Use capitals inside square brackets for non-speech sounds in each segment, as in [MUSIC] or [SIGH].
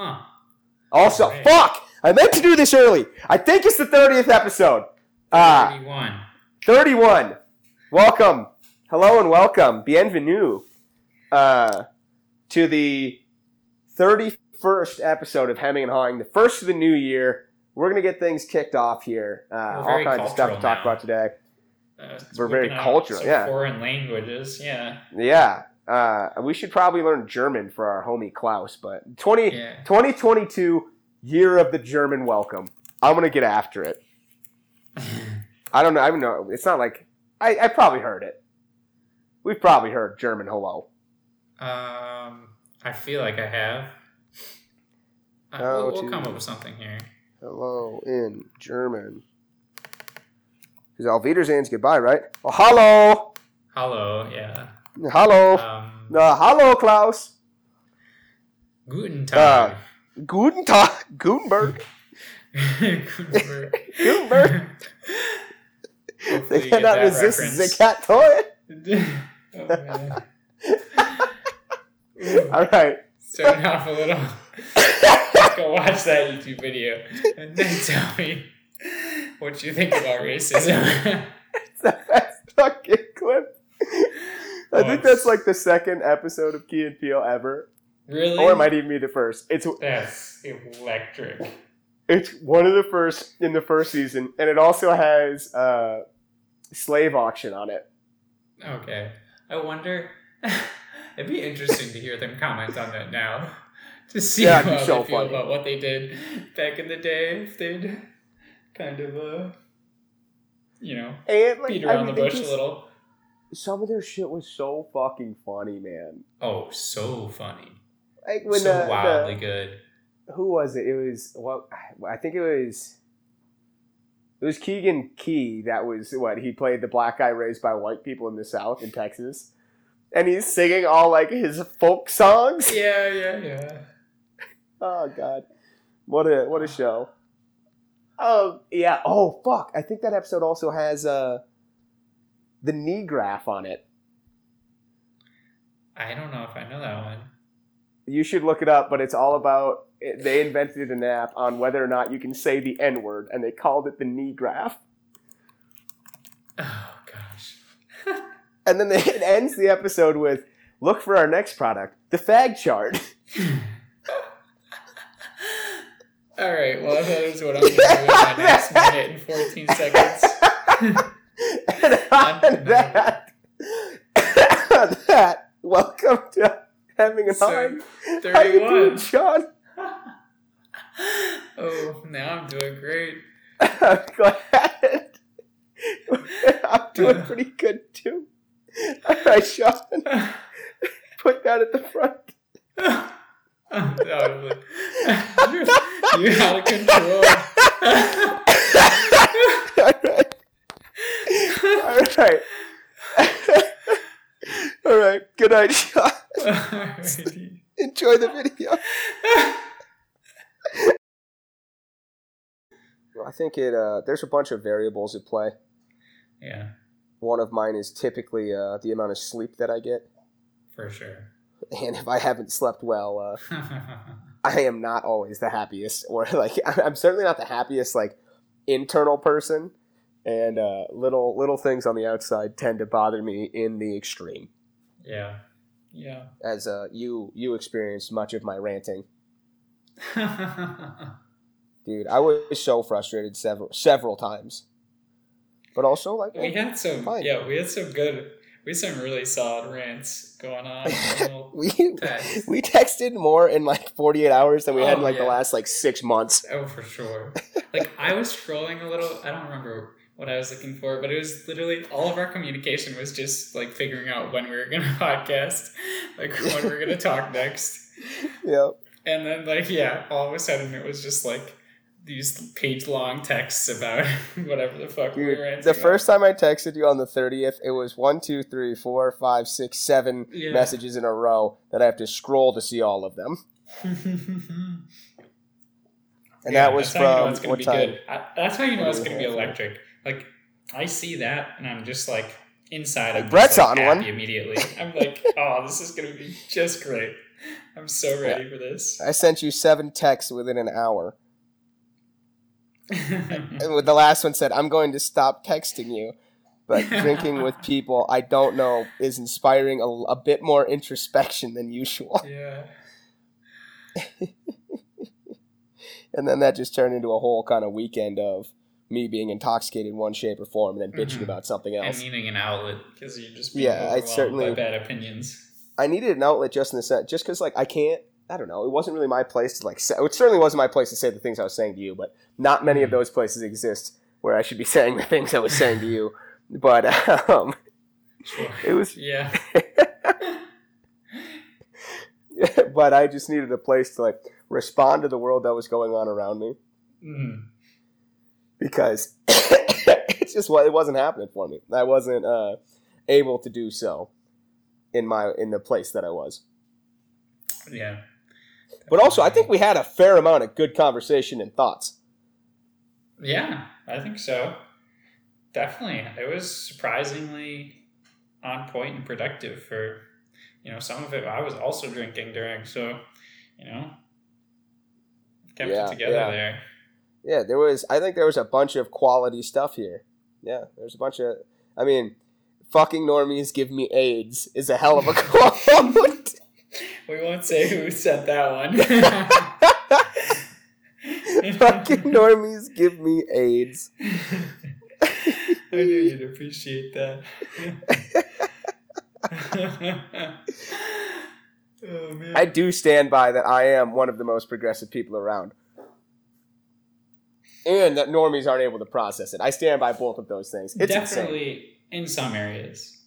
Huh. Also, fuck! I meant to do this early. I think it's the 30th episode. Ah, 31. 31. Welcome. Hello and welcome. Bienvenue. Uh, to the 31st episode of Hemming and Hawing, the first of the new year. We're going to get things kicked off here. Uh, all kinds of stuff to talk now. about today. Uh, We're very cultural, yeah. Foreign languages, yeah. Yeah. Uh, we should probably learn German for our homie Klaus, but 20, Yeah. 2022, year of the German welcome. I'm going to get after it. [LAUGHS] I don't know. I don't know. It's not like I, I probably heard it. We've probably heard German hello. um, I feel like I have. Uh, How we'll, we'll come up with something here. Hello in German. Because Auf Wiedersehen's goodbye, right? Oh, hello. Hello, yeah. Hello. Um, Uh, hello, Klaus. Guten Uh, Tag. Guten Tag. Gutenberg. [LAUGHS] Gutenberg. Gutenberg. They cannot resist reference. the cat toy. oh, [LAUGHS] All right. starting off a little. Go watch that YouTube video and then tell me what you think about racism. [LAUGHS] It's the best fucking clip. I think that's like the second episode of Key and Peele ever. really? Or it might even be the first. It's That's electric. it's one of the first in the first season, and it also has uh, slave auction on it. Okay. I wonder. [LAUGHS] It'd be interesting to hear them comment on that now. To see Yeah, how be they so feel funny. about what they did back in the day. If they'd kind of, uh, you know, And like, beat I around mean, the bush a little. Some of their shit was so fucking funny, man. Oh, so funny. Like when so the, the- wildly good. who was it? It was what I think it was. It was Keegan Key. That was what he played the black guy raised by white people in the South in Texas, and he's singing all like his folk songs. Yeah, yeah, yeah. Oh god, what a what a show. Oh yeah. Oh fuck. I think that episode also has uh the knee graph on it. I don't know if I know that one. You should look it up, but it's all about it, they invented an app on whether or not you can say the N word, and they called it the knee graph. Oh gosh. [LAUGHS] And then they, it ends the episode with, "Look for our next product, the fag chart." [LAUGHS] All right. Well, that is what I'm going to do with my [LAUGHS] next minute and 14 seconds. and on [LAUGHS] that, that, welcome to having a So, time. How you doing, 31. Sean? [LAUGHS] Oh, now I'm doing great. [LAUGHS] I'm glad. I'm doing pretty good too. All right, Sean, put that at the front. Undoubtedly. You're, you're out of control. All right. All right. [LAUGHS] All right. Good night, Sean. Enjoy the video. I think it. Uh, there's a bunch of variables at play. Yeah, One of mine is typically uh, the amount of sleep that I get, for sure. and if I haven't slept well, uh, [LAUGHS] I am not always the happiest, or like [LAUGHS] I'm certainly not the happiest like internal person, and uh, little little things on the outside tend to bother me in the extreme. yeah. Yeah. As uh, you you experienced much of my ranting, [LAUGHS] dude. I was so frustrated several several times, but also like we had some, Fine. yeah, we had some good, we had some really solid rants going on. [LAUGHS] We text. we texted more in like 48 hours than we had in Oh, like the last like six months. Oh, for sure. like I was scrolling a little. I don't remember what I was looking for, but it was literally all of our communication was just like figuring out when we were gonna [LAUGHS] podcast, like when we were gonna talk [LAUGHS] next, Yeah. and then like yeah, all of a sudden it was just like these page long texts about [LAUGHS] whatever the fuck we were the about. first time I texted you on the 30th, it was one, two, three, four, five, six, seven Yeah. messages in a row that I have to scroll to see all of them. And Yeah, that was how you know from it's gonna what be time? good. I, that's how you know it's gonna be electric. Like I see that, and I'm just like inside. Like, I'm Brett's like, on happy one. immediately. I'm like, [LAUGHS] oh, this is gonna be just great. I'm so ready for this. I sent you seven texts within an hour. [LAUGHS] The last one said, "I'm going to stop texting you." But [LAUGHS] drinking with people I don't know is inspiring a, a bit more introspection than usual. yeah. And then that just turned into a whole kind of weekend of me being intoxicated in one shape or form and then bitching Mhm. about something And else. needing an outlet because you're just being Yeah, I certainly- by bad opinions. I needed an outlet just in the sense, just because like I can't. I don't know. It wasn't really my place to like. Say, it certainly wasn't my place to say the things I was saying to you, but not many of Mhm. those places exist where I should be [LAUGHS] saying the things I was saying to you. But um, Sure. it was. Yeah. [LAUGHS] [LAUGHS] but I just needed a place to like respond to the world that was going on around me Mm. Because [COUGHS] it's just what it wasn't happening for me. I wasn't uh, able to do so in my in the place that I was. Yeah. But also, I think we had a fair amount of good conversation and thoughts. Yeah, I think so. Definitely. It was surprisingly on point and productive for, you know, some of it I was also drinking during, so, you know, kept Yeah, it together yeah. there. Yeah, there was. I think there was a bunch of quality stuff here. Yeah, there's a bunch of. I mean, fucking normies give me AIDS is a hell of a [LAUGHS] quote. We won't say who said that one. [LAUGHS] fucking normies give me AIDS. [LAUGHS] I knew you'd appreciate that. oh man. I do stand by that. I am one of the most progressive people around, and that normies aren't able to process it. I stand by both of those things. It's insane. Definitely in some areas.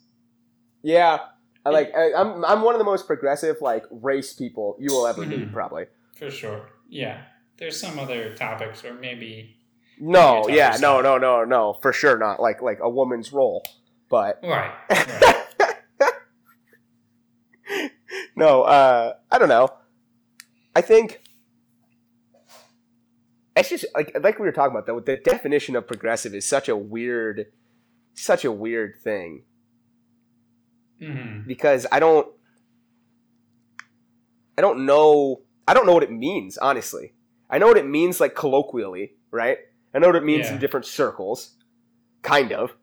Yeah, I like. I, I'm I'm one of the most progressive like race people you will ever meet, probably. For sure. Yeah. There's some other topics or maybe No, You're yeah, no, no, no, no, for sure not. Like like a woman's role, but right. right. [LAUGHS] no, uh, I don't know. I think it's just like like we were talking about though. The definition of progressive is such a weird, such a weird thing hmm because I don't, I don't know, I don't know what it means. Honestly, I know what it means like colloquially, right? I know what it means Yeah. in different circles, kind of.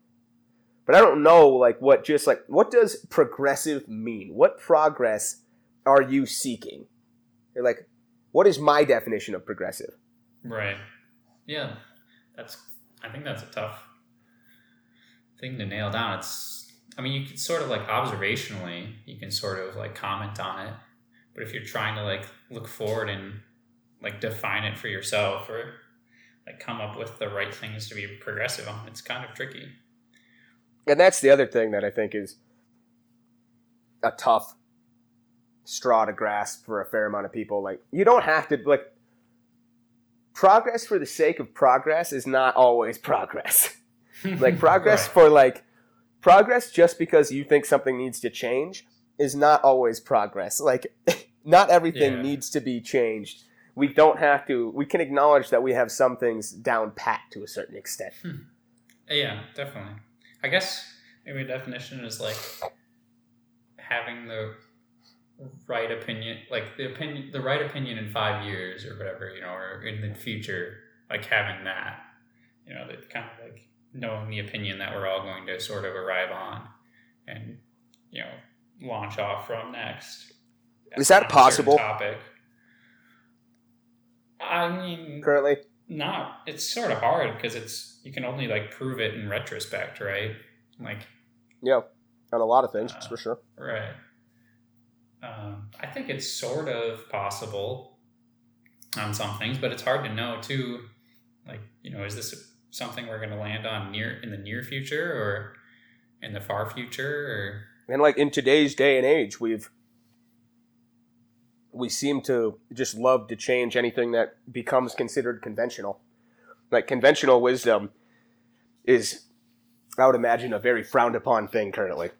But I don't know like what just like what does progressive mean? What progress are you seeking? You're like, what is my definition of progressive? Right. Yeah. That's I think that's a tough thing to nail down. It's I mean you can sort of like observationally you can sort of like comment on it. But if you're trying to like look forward and like define it for yourself or like come up with the right things to be progressive on, it's kind of tricky. And that's the other thing that I think is a tough straw to grasp for a fair amount of people. Like, you don't have to, like, progress for the sake of progress is not always progress. [LAUGHS] Like, progress Right. for, like, progress just because you think something needs to change is not always progress. Like, [LAUGHS] not everything Yeah. needs to be changed. We don't have to, we can acknowledge that we have some things down pat to a certain extent. Hmm. Yeah, definitely. I guess maybe a definition is like having the right opinion, like the opinion, the right opinion in five years or whatever, you know, or in the future, like having that, you know, that kind of like knowing the opinion that we're all going to sort of arrive on, and you know, launch off from next. Is that possible? Topic. I mean, Currently, not it's sort of hard because it's you can only like prove it in retrospect right like yeah, on a lot of things, Uh, for sure. right um, i think it's sort of possible on some things but it's hard to know too like you know is this something we're going to land on near in the near future or in the far future And like in today's day and age, we've we seem to just love to change anything that becomes considered conventional. Like conventional wisdom is, I would imagine, a very frowned upon thing currently.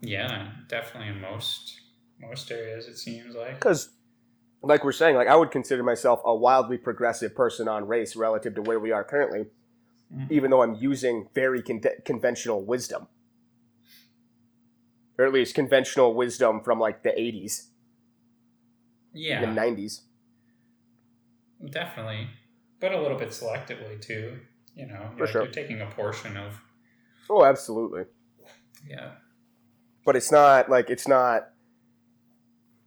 Yeah definitely in most most areas it seems like Because, like we're saying, like I would consider myself a wildly progressive person on race relative to where we are currently, Mhm. even though I'm using very con- conventional wisdom, or at least conventional wisdom from like the '80s. Yeah, the '90s. definitely, but a little bit selectively too. You know, For like sure. you're taking a portion of Oh, absolutely. yeah. But it's not like it's not.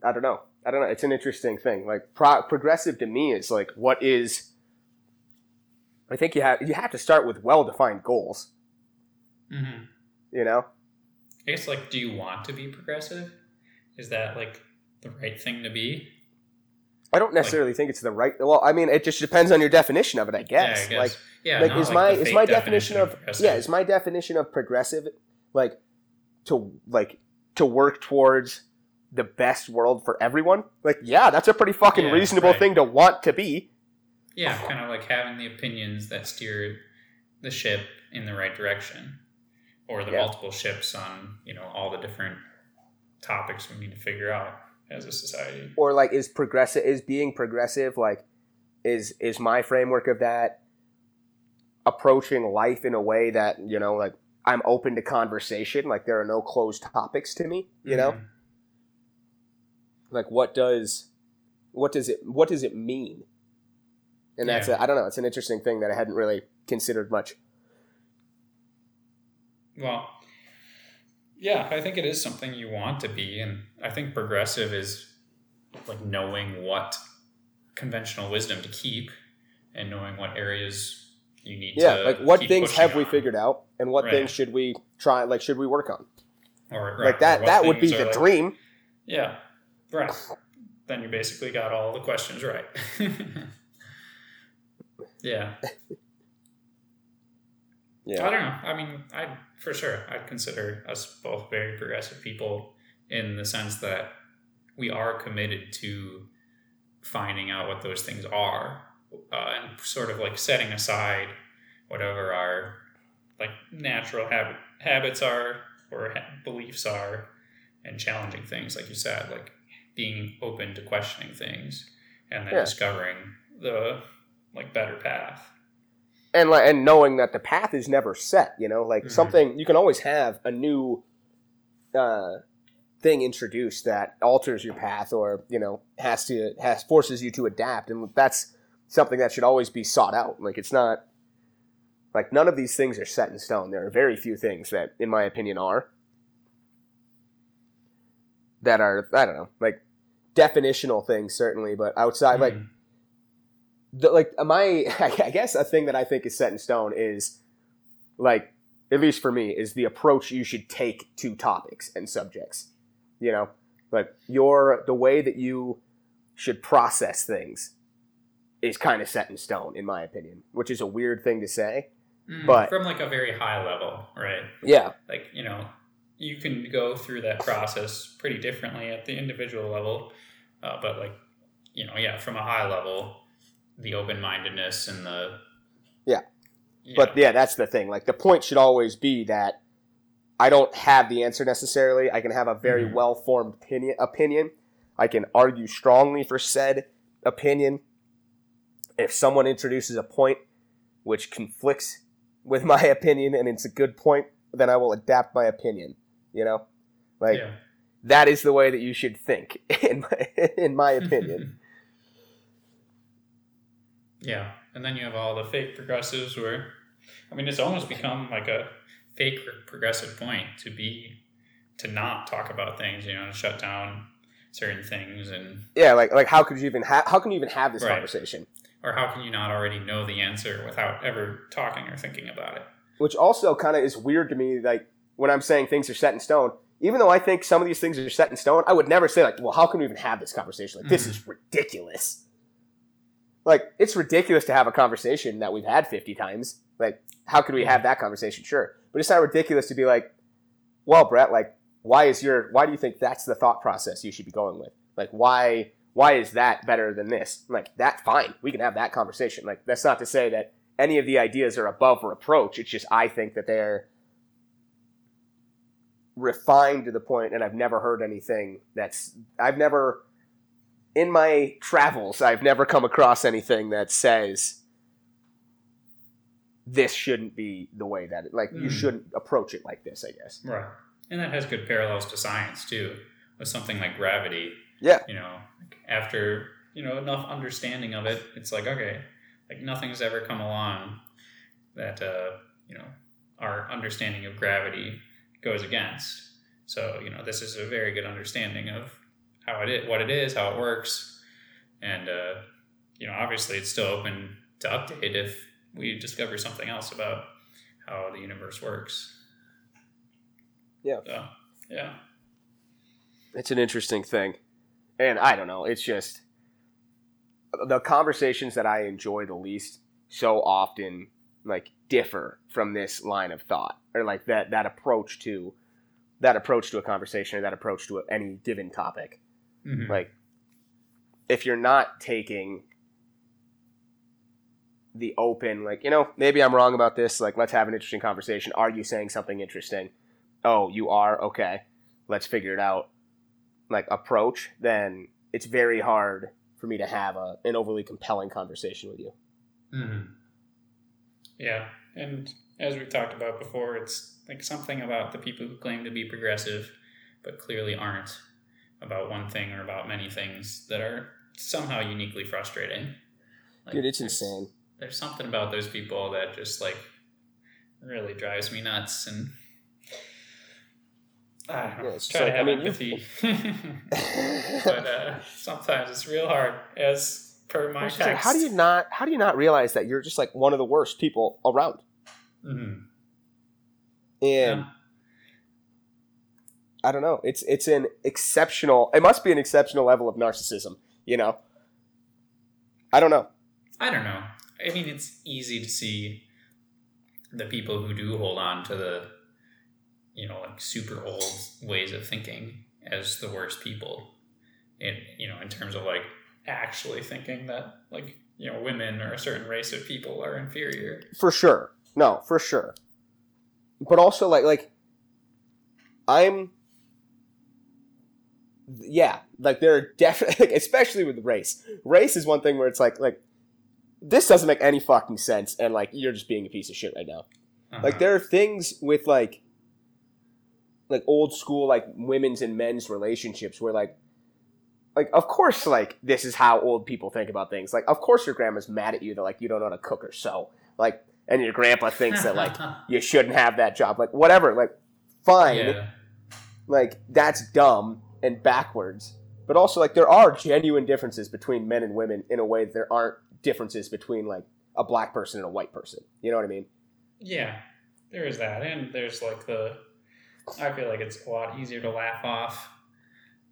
I don't know. I don't know. It's an interesting thing. Like pro- progressive to me is like what is. I think you have you have to start with well defined goals. hmm You know. I guess like, do you want to be progressive? Is that like the right thing to be? I don't necessarily think it's the right. Well, I mean, it just depends on your definition of it, I guess. Yeah, I guess. Like, yeah, like is like my is my definition of progressive. yeah is my definition of progressive like to like to work towards the best world for everyone? Like, yeah, that's a pretty fucking Yeah, reasonable right. thing to want to be. yeah, kind of like having the opinions that steer the ship in the right direction, or the Yeah. multiple ships on you know all the different topics we need to figure out as a society. or like is progressive is being progressive like is is my framework of that approaching life in a way that you know like i'm open to conversation. Like there are no closed topics to me you know? Mhm. like what does what does it what does it mean? And that's Yeah. a, i don't know it's an interesting thing that i hadn't really considered much. Well, yeah, I think it is something you want to be, and I think progressive is like knowing what conventional wisdom to keep and knowing what areas you need yeah to like what things have we figured out and what Right. things should we try like should we work on or like that that would be the like- dream Yeah, right. Then you basically got all the questions right. [LAUGHS] yeah. yeah I don't know. I mean, I for sure I'd consider us both very progressive people in the sense that we are committed to finding out what those things are uh, and sort of like setting aside whatever our like natural habit habits are or ha- beliefs are and challenging things like you said like being open to questioning things and then Yeah. discovering the like better path and like and knowing that the path is never set you know like Mhm. something you can always have a new uh thing introduced that alters your path or you know has to has forces you to adapt and that's something that should always be sought out like it's not like none of these things are set in stone there are very few things that in my opinion are that are i don't know like definitional things certainly but outside like Mhm. the, like my [LAUGHS] I guess a thing that I think is set in stone is like at least for me is the approach you should take to topics and subjects. You know, like your the way that you should process things is kind of set in stone in my opinion, which is a weird thing to say. Mm, But- from like a very high level, right? Yeah, Like you know, you can go through that process pretty differently at the individual level, uh, but like you know, yeah, from a high level, the open mindedness and the Yeah. but yeah, that's the thing. Like the point should always be that I don't have the answer necessarily. I can have a very Mhm. well formed opinion. Opinion. I can argue strongly for said opinion. If someone introduces a point which conflicts with my [LAUGHS] opinion and it's a good point, then I will adapt my opinion. You know, like yeah. that is the way that you should think, [LAUGHS] in my in my [LAUGHS] opinion. yeah, and then you have all the fake progressives where, I mean, it's almost become like a fake progressive point to be to not talk about things, you know, to shut down certain things and yeah, like like how could you even have how can you even have this Right. conversation? Or how can you not already know the answer without ever talking or thinking about it? which also kind of is weird to me like when i'm saying things are set in stone. Even though i think some of these things are set in stone i would never say like well how can we even have this conversation? Like this Mhm. is ridiculous. Like it's ridiculous to have a conversation that we've had 50 times. Like how could we have that conversation? Sure. But it's not ridiculous to be like well brett like why is your why do you think that's the thought process you should be going with? Like why why is that better than this like that fine we can have that conversation like that's not to say that any of the ideas are above reproach it's just i think that they're refined to the point and i've never heard anything that's i've never in my travels i've never come across anything that says this shouldn't be the way that it, like you Mm. shouldn't approach it like this i guess Right. And that has good parallels to science too. With something like gravity, Yeah. You know, after you know enough understanding of it, it's like okay, like nothing's ever come along that uh, you know our understanding of gravity goes against. So you know, this is a very good understanding of how it is, what it is, how it works, and uh, you know, obviously, it's still open to update if we discover something else about how the universe works. Yeah. So, yeah. It's an interesting thing. And I don't know, it's just the conversations that I enjoy the least so often like differ from this line of thought or like that that approach to that approach to a conversation or that approach to any given topic. Mhm. Like if you're not taking the open like, you know, maybe I'm wrong about this, like let's have an interesting conversation. Are you saying something interesting? Oh, you are? Okay. Let's figure it out. Like approach, then it's very hard for me to have a, an overly compelling conversation with you. Mhm. Yeah, and as we've talked about before, it's like something about the people who claim to be progressive, but clearly aren't about one thing or about many things that are somehow uniquely frustrating. Like, Dude, it's there's- insane. There's something about those people that just like really drives me nuts, and I don't. Yeah, it's try like- to have I mean, empathy, [LAUGHS] but uh, sometimes it's real hard. As per my It's just like, text, how do you not how do you not realize that you're just like one of the worst people around? Mhm. And Yeah. I don't know. It's it's an exceptional. It must be an exceptional level of narcissism. You know. I don't know. I don't know. I mean, it's easy to see the people who do hold on to the, you know, like super old ways of thinking as the worst people. In you know, in terms of like actually thinking that like you know women or a certain race of people are inferior. For sure. No, for sure. But also like like I'm yeah, like there are definitely [LAUGHS] like, especially with race. Race is one thing where it's like like this doesn't make any fucking sense and like you're just being a piece of shit right now. Like Uh-huh. there are things with like like old school like women's and men's relationships where like like of course like this is how old people think about things. Like of course your grandma's mad at you that like you don't know how to cook or sew. Like and your grandpa thinks that like [LAUGHS] you shouldn't have that job. Like whatever. Like fine. yeah, Like that's dumb and backwards. But also like there are genuine differences between men and women in a way that there aren't differences between like a black person and a white person. You know what I mean? yeah, there is that, and there's like the. I feel like it's a lot easier to laugh off,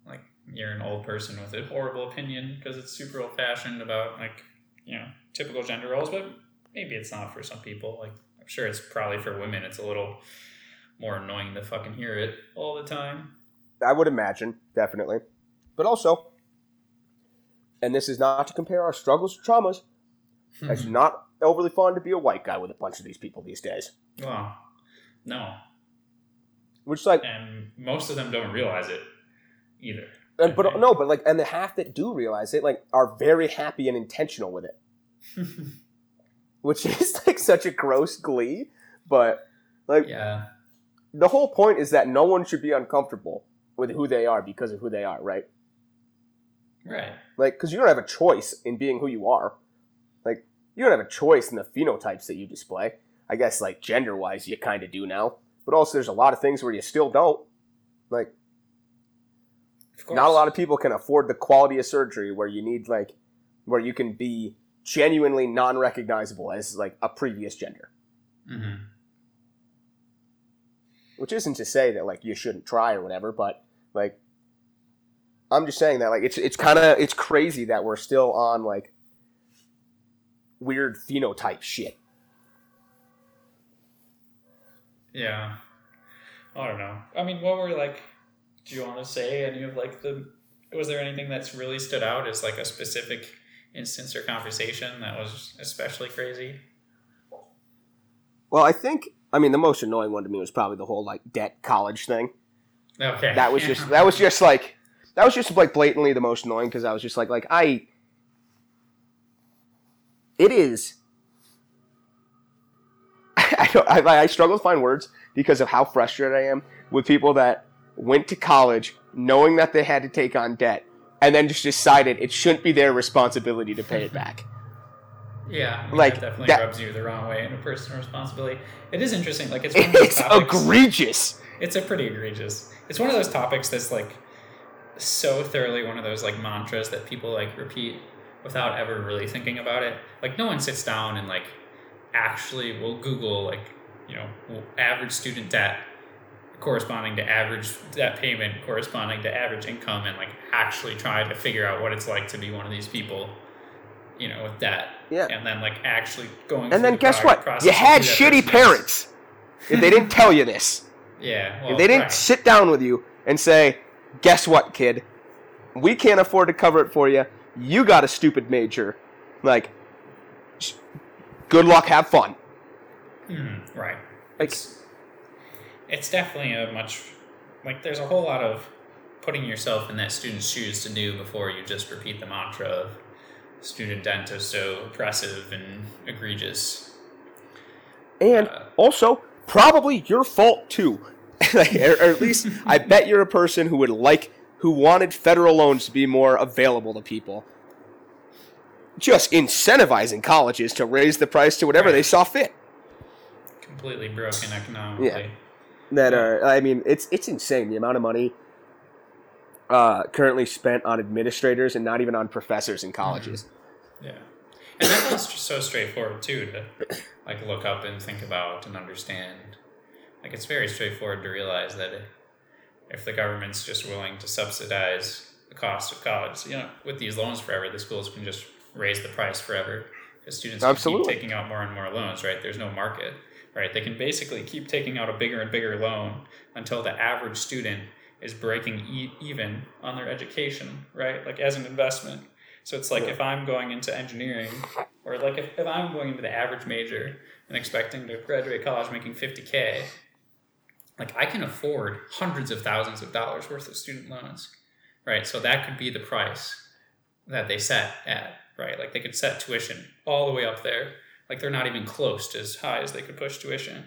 like you're an old person with a horrible opinion because it's super old fashioned about like you know typical gender roles, but maybe it's not for some people. Like I'm sure it's probably for women. It's a little more annoying to fucking hear it all the time. I would imagine, definitely. But also, and this is not to compare our struggles or traumas, hmm. it's not overly fun to be a white guy with a bunch of these people these days. well, no, Which like, and most of them don't realize it either. and, but no, but like, and the half that do realize it, like, are very happy and intentional with it, [LAUGHS] which is like such a gross glee. But like, yeah, the whole point is that no one should be uncomfortable with who they are because of who they are, right? right. Like, because you don't have a choice in being who you are. Like, you don't have a choice in the phenotypes that you display. I guess, like, gender wise, you kind of do now. But also, there's a lot of things where you still don't. Like, not a lot of people can afford the quality of surgery where you need, like, where you can be genuinely non recognizable as, like, a previous gender. hmm Which isn't to say that, like, you shouldn't try or whatever, but, like, I'm just saying that, like, it's, it's kind of, it's crazy that we're still on, like, weird phenotype shit. Yeah. I don't know. I mean, what were like? Do you want to say any of like the? Was there anything that's really stood out as like a specific instance or conversation that was especially crazy? Well, I think I mean the most annoying one to me was probably the whole like debt college thing. Okay. That was just that was just like that was just like blatantly the most annoying because I was just like like I it is I don't I, I struggle to find words because of how frustrated I am with people that went to college knowing that they had to take on debt and then just decided it shouldn't be their responsibility to pay it back. [LAUGHS] Yeah, I mean, Like, that definitely that- rubs you the wrong way in a personal responsibility. It is interesting. Like it's [LAUGHS] one of those It's topics. egregious. It's a pretty egregious. It's one of those topics that's like so thoroughly one of those like mantras that people like repeat without ever really thinking about it. Like no one sits down and like actually will Google like you know average student debt corresponding to average debt payment corresponding to average income and like actually try to figure out what it's like to be one of these people you know with debt Yeah. and then like actually going And then the guess what? You had shitty parents. If they didn't tell you this, [LAUGHS] yeah well, if they didn't right. sit down with you and say, "Guess what, kid? We can't afford to cover it for you. You got a stupid major. Like, good luck. Have fun." Mhm, right. Like- it's, it's definitely a much like there's a whole lot of putting yourself in that student's shoes to do before you just repeat the mantra of student debt is so oppressive and egregious. And Uh, also, probably your fault too. [LAUGHS] Like, or, or at least, [LAUGHS] I bet you're a person who would like, who wanted federal loans to be more available to people. Just incentivizing colleges to raise the price to whatever Right. they saw fit. completely broken economically. Yeah. That are, I mean, it's it's insane the amount of money uh, currently spent on administrators and not even on professors in colleges. Yeah. And that was so straightforward too to like look up and think about and understand. Like it's very straightforward to realize that if the government's just willing to subsidize the cost of college, you know, with these loans forever, the schools can just raise the price forever because students Absolutely. keep taking out more and more loans, right? There's no market, right? They can basically keep taking out a bigger and bigger loan until the average student is breaking e- even on their education, right? Like as an investment. So it's like Yeah. if I'm going into engineering, or like if, if I'm going into the average major and expecting to graduate college making 50K, like I can afford hundreds of thousands of dollars worth of student loans, right? So that could be the price that they set at, right? Like they could set tuition all the way up there. Like they're not even close to as high as they could push tuition.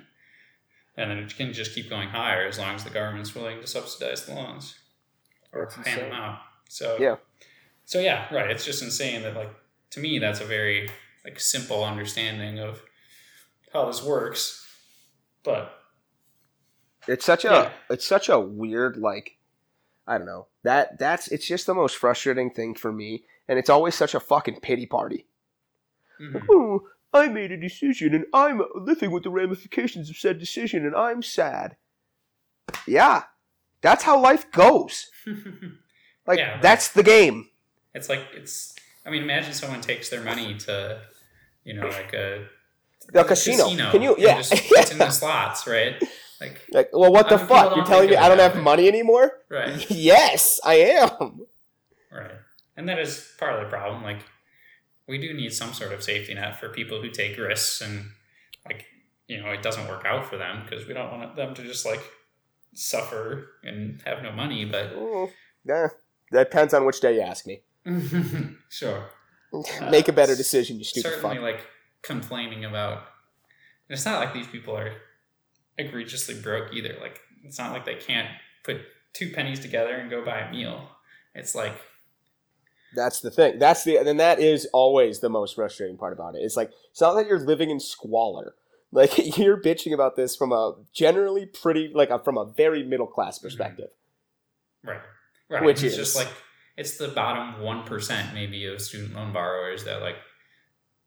And then it can just keep going higher as long as the government's willing to subsidize the loans or That's hand them out. So Yeah. So yeah, right. It's just insane that like to me that's a very like simple understanding of how this works. But It's such a Yeah. it's such a weird like I don't know. That that's it's just the most frustrating thing for me and it's always such a fucking pity party. mhm. Oh, I made a decision and I'm living with the ramifications of said decision and I'm sad. Yeah. That's how life goes. [LAUGHS] Like Yeah, right. that's the game. it's like it's. I mean, imagine someone takes their money to, you know, like a, A casino. Can you- yeah. just puts in the [LAUGHS] slots, right? Like Like, well, what the fuck? You're telling me I don't have money anymore? right, [LAUGHS] yes, I am. right, and that is part of the problem. Like we do need some sort of safety net for people who take risks and like you know it doesn't work out for them because we don't want them to just like suffer and have no money. But Mm, yeah, that depends on which day you ask me. [LAUGHS] sure. [LAUGHS] Make a better decision, you stupid certainly fuck. like complaining about it's not like these people are egregiously broke either like it's not like they can't put two pennies together and go buy a meal it's like That's the thing. That's the and that is always the most frustrating part about it. It's like it's not that you're living in squalor. [LAUGHS] Like you're bitching about this from a generally pretty like a, from a very middle class mm-hmm. perspective. right right Which it's is- just like it's the bottom 1% maybe of student loan borrowers that like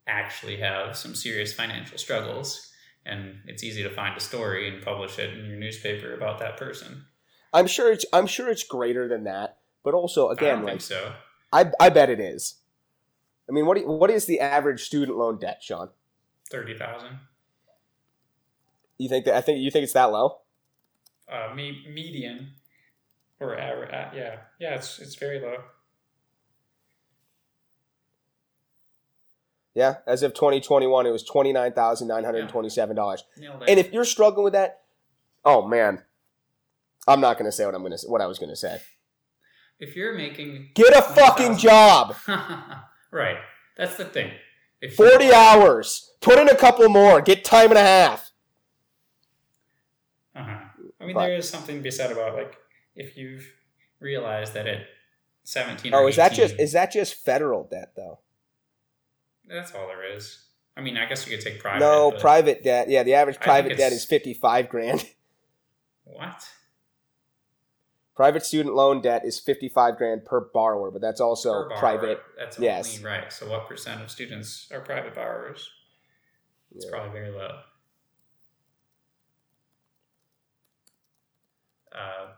actually have some serious financial struggles and it's easy to find a story and publish it in your newspaper about that person I'm sure it's I'm sure it's greater than that, but also i again don't like so I I bet it is. I mean, what you, what is the average student loan debt, Sean? 30000 You think that I think you think it's that low? uh, me- median or average. Uh, yeah, yeah, it's it's very low. Yeah, as of 2021, it was twenty nine thousand nine hundred twenty seven dollars. It. And if you're struggling with that, oh man, I'm not gonna say what I'm gonna what I was gonna say. if you're making Get a fucking 20,000 job. [LAUGHS] right, that's the thing. If 40 hours. Put in a couple more. Get time and a half. Uh-huh. I mean, But- there is something to be said about like if you've realized that at seventeen. or Oh, is that just is that just federal debt though? That's all there is. I mean, I guess you could take private. no, private debt. Yeah, the average private debt is fifty five grand. [LAUGHS] What? private student loan debt is fifty five grand per borrower, but that's also borrower, private. That's yes. right. So, what percent of students are private borrowers? It's Yeah. probably very low. Uh,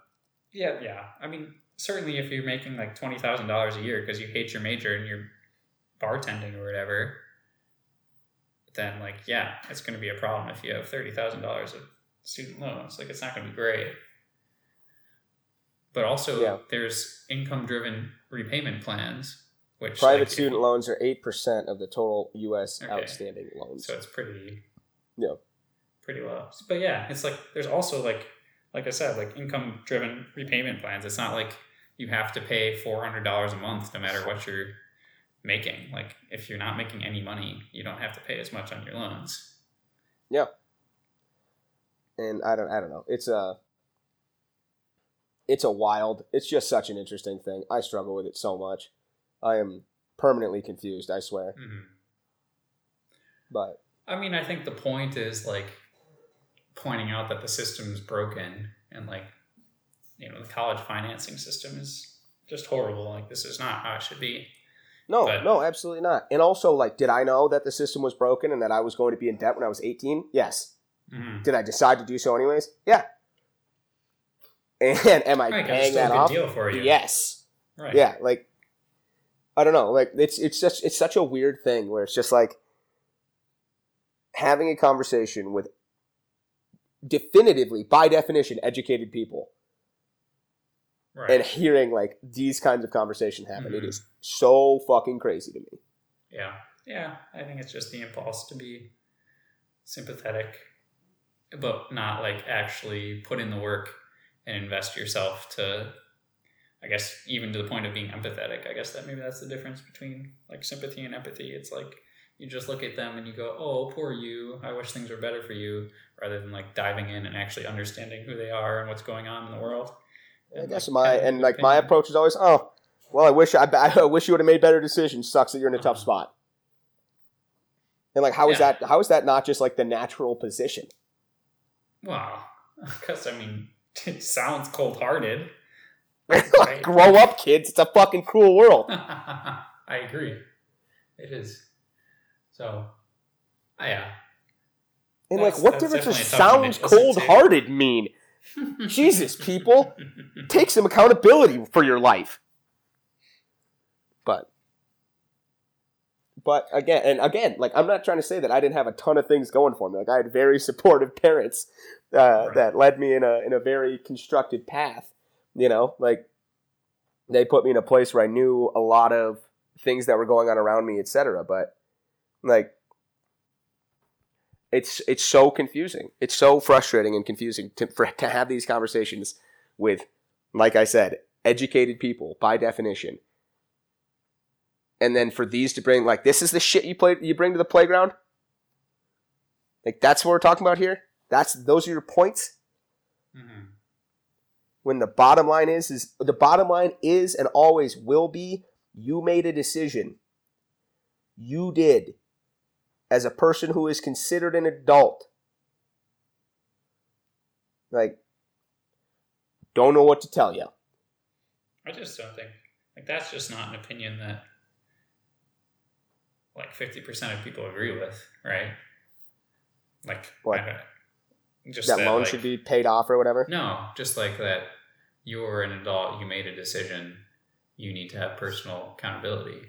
yeah, yeah. I mean, certainly if you're making like twenty thousand dollars a year because you hate your major and you're bartending or whatever, then like yeah, it's going to be a problem if you have thirty thousand dollars of student loans. Like it's not going to be great. But also, Yeah. there's income-driven repayment plans, which Private like, student loans are eight percent of the total U.S. Okay. outstanding loans. so it's pretty Yeah. pretty low but yeah it's like there's also like like i said like income driven repayment plans it's not like you have to pay $400 a month no matter what you're making like if you're not making any money you don't have to pay as much on your loans Yeah. and I don't I don't know. It's a it's a wild. It's just such an interesting thing. I struggle with it so much. I am permanently confused. I swear. hmm But i mean i think the point is like pointing out that the system's broken and like you know the college financing system is just horrible like this is not how it should be no, But- no, absolutely not. And also, like, did I know that the system was broken and that I was going to be in debt when I was eighteen? Yes. Mhm. Did I decide to do so anyways? Yeah. And am I paying that off? deal for you Yes. right Yeah, like I don't know, like it's it's just it's such a weird thing where it's just like having a conversation with definitively by definition educated people right and hearing like these kinds of conversation happen it Mhm. is so fucking crazy to me. Yeah. Yeah. I think it's just the impulse to be sympathetic, but not like actually put in the work and invest yourself to, I guess, even to the point of being empathetic. I guess that maybe that's the difference between like sympathy and empathy. It's like you just look at them and you go, oh, poor you. I wish things were better for you, rather than like diving in and actually understanding who they are and what's going on in the world. I guess like, my and like my approach is always, oh, well, I wish I, I wish you would have made better decisions. Sucks that you're in a tough spot. And like, how is Yeah. that? How is that not just like the natural position? Wow. Because, [LAUGHS] I mean, it sounds cold hearted. like, [LAUGHS] grow up, kids. It's a fucking cruel world. [LAUGHS] I agree. It is. So, ah, yeah. And That's- like, what difference does definitely a tough one to sounds cold hearted mean? Jesus, people. Take some accountability for your life. But, but again, and again, like, I'm not trying to say that I didn't have a ton of things going for me. Like, I had very [LAUGHS] supportive parents uh, Right. that led me in a in a very constructed path. You know, like they put me in a place where I knew a lot of things that were going on around me, etc. But like it's it's so confusing. It's so frustrating and confusing to for, to have these conversations with, like I said, educated people by definition. And then for these to bring like this is the shit you play you bring to the playground. Like that's what we're talking about here. That's those are your points. Mhm. When the bottom line is is the bottom line is and always will be you made a decision. You did as a person who is considered an adult. Like, don't know what to tell you. I just don't think like that's just not an opinion that like fifty percent of people agree with, right? Like What? I don't- That, loan like- should be paid off or whatever. No, just like that. You're an adult. You made a decision. You need to have personal accountability.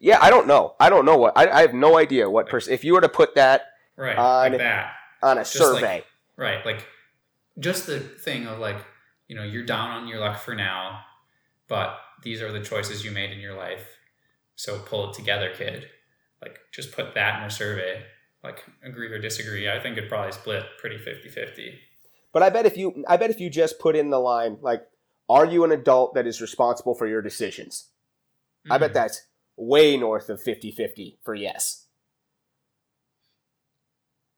Yeah, I don't know. I don't know what. I, I have no idea what person. If you were to put that Right, On- like that. on a Just survey, like- Right, like just the thing of like you know you're down on your luck for now, but these are the choices you made in your life. So pull it together, kid. Like just put that in a survey. Like agree or disagree. I think it'd probably split pretty 50-50. but I bet if you, I bet if you just put in the line like, "Are you an adult that is responsible for your decisions?" I bet Mhm. that's way north of 50-50 for yes.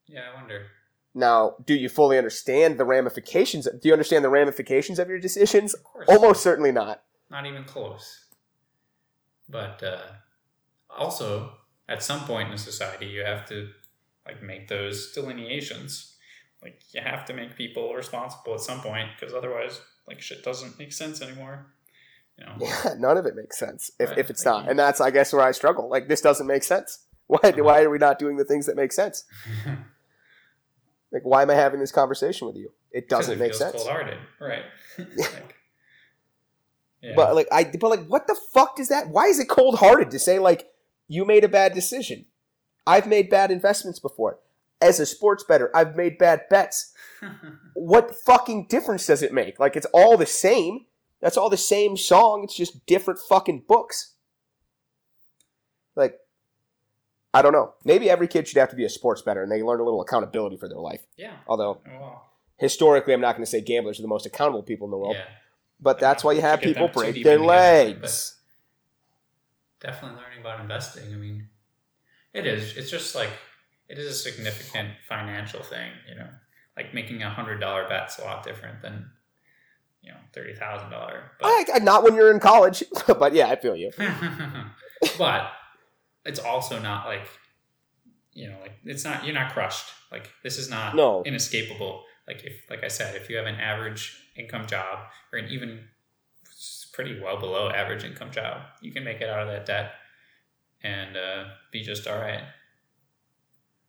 Yeah, I wonder. Now, do you fully understand the ramifications? Do you understand the ramifications of your decisions? Of course. Almost certainly not. Not even close. but uh, also at some point in society you have to like make those delineations like you have to make people responsible at some point because otherwise like shit doesn't make sense anymore you know Yeah, [LAUGHS] none of it makes sense if, Right. if it's not. And that's, I guess, where I struggle. Like, this doesn't make sense. [LAUGHS] Why, why are we not doing the things that make sense? [LAUGHS] Like, why am I having this conversation with you? It doesn't it make sense. cold-hearted right like, yeah. But like, I but like, what the fuck does that? Why is it cold hearted to say like you made a bad decision? I've made bad investments before. As a sports bettor, I've made bad bets. What fucking difference does it make? Like, it's all the same. That's all the same song. It's just different fucking books. Like, I don't know. Maybe every kid should have to be a sports bettor and they learn a little accountability for their life. yeah Although oh, well historically, I'm not going to say gamblers are the most accountable people in the world, yeah but that's why you have people break their legs. definitely learning about investing. I mean, it is. It's just like it is a significant financial thing. You know, like making a hundred dollar bet's a lot different than you know thirty thousand dollar. I, I- not when you're in college, [LAUGHS] but yeah, I feel you. [LAUGHS] but it's also not like you know like it's not you're not crushed. Like this is not No. inescapable. Like if like I said, if you have an average income job or an even pretty well below average income job, you can make it out of that debt and uh, be just all right.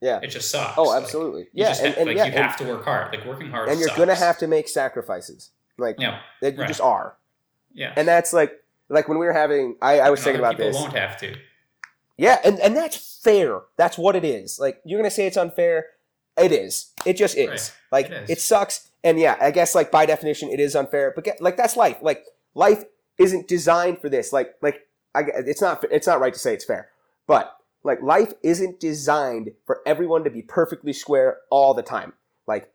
Yeah. It just sucks. Oh, Like, absolutely. you yeah, and, and like yeah, you have to work hard. Like working hard. and you're sucks. gonna have to make sacrifices. Like Yeah, that you right. just are, yeah. and that's like like when we were having. I, I was And thinking about people this. won't have to. Yeah, and and that's fair. That's what it is. Like you're gonna say it's unfair. It is. It just is. Right. Like It is. it sucks. And yeah, I guess like by definition it is unfair. But get, like that's life. Like life isn't designed for this. Like like I, it's not it's not right to say it's fair. But like life isn't designed for everyone to be perfectly square all the time. Like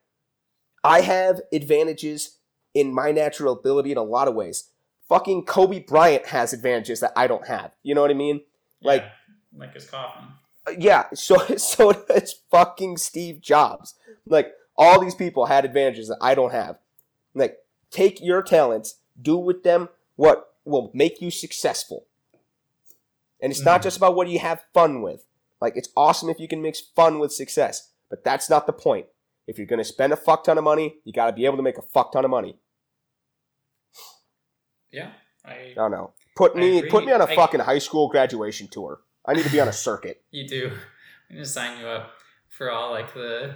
I have advantages in my natural ability in a lot of ways. Fucking Kobe Bryant has advantages that I don't have. You know what I mean? Like- Yeah, like his coffin. Uh, yeah, [LAUGHS] so so does fucking Steve Jobs. Like all these people had advantages that I don't have. Like take your talents, do with them what will make you successful. And it's not Mhm. just about what you have fun with. Like it's awesome if you can mix fun with success, but that's not the point. If you're going to spend a fuck ton of money, you got to be able to make a fuck ton of money. Yeah, I I don't know. Put I me agree. put me on a I- fucking high school graduation tour. I need to be on a [LAUGHS] circuit. you do. I'm gonna sign you up for all like the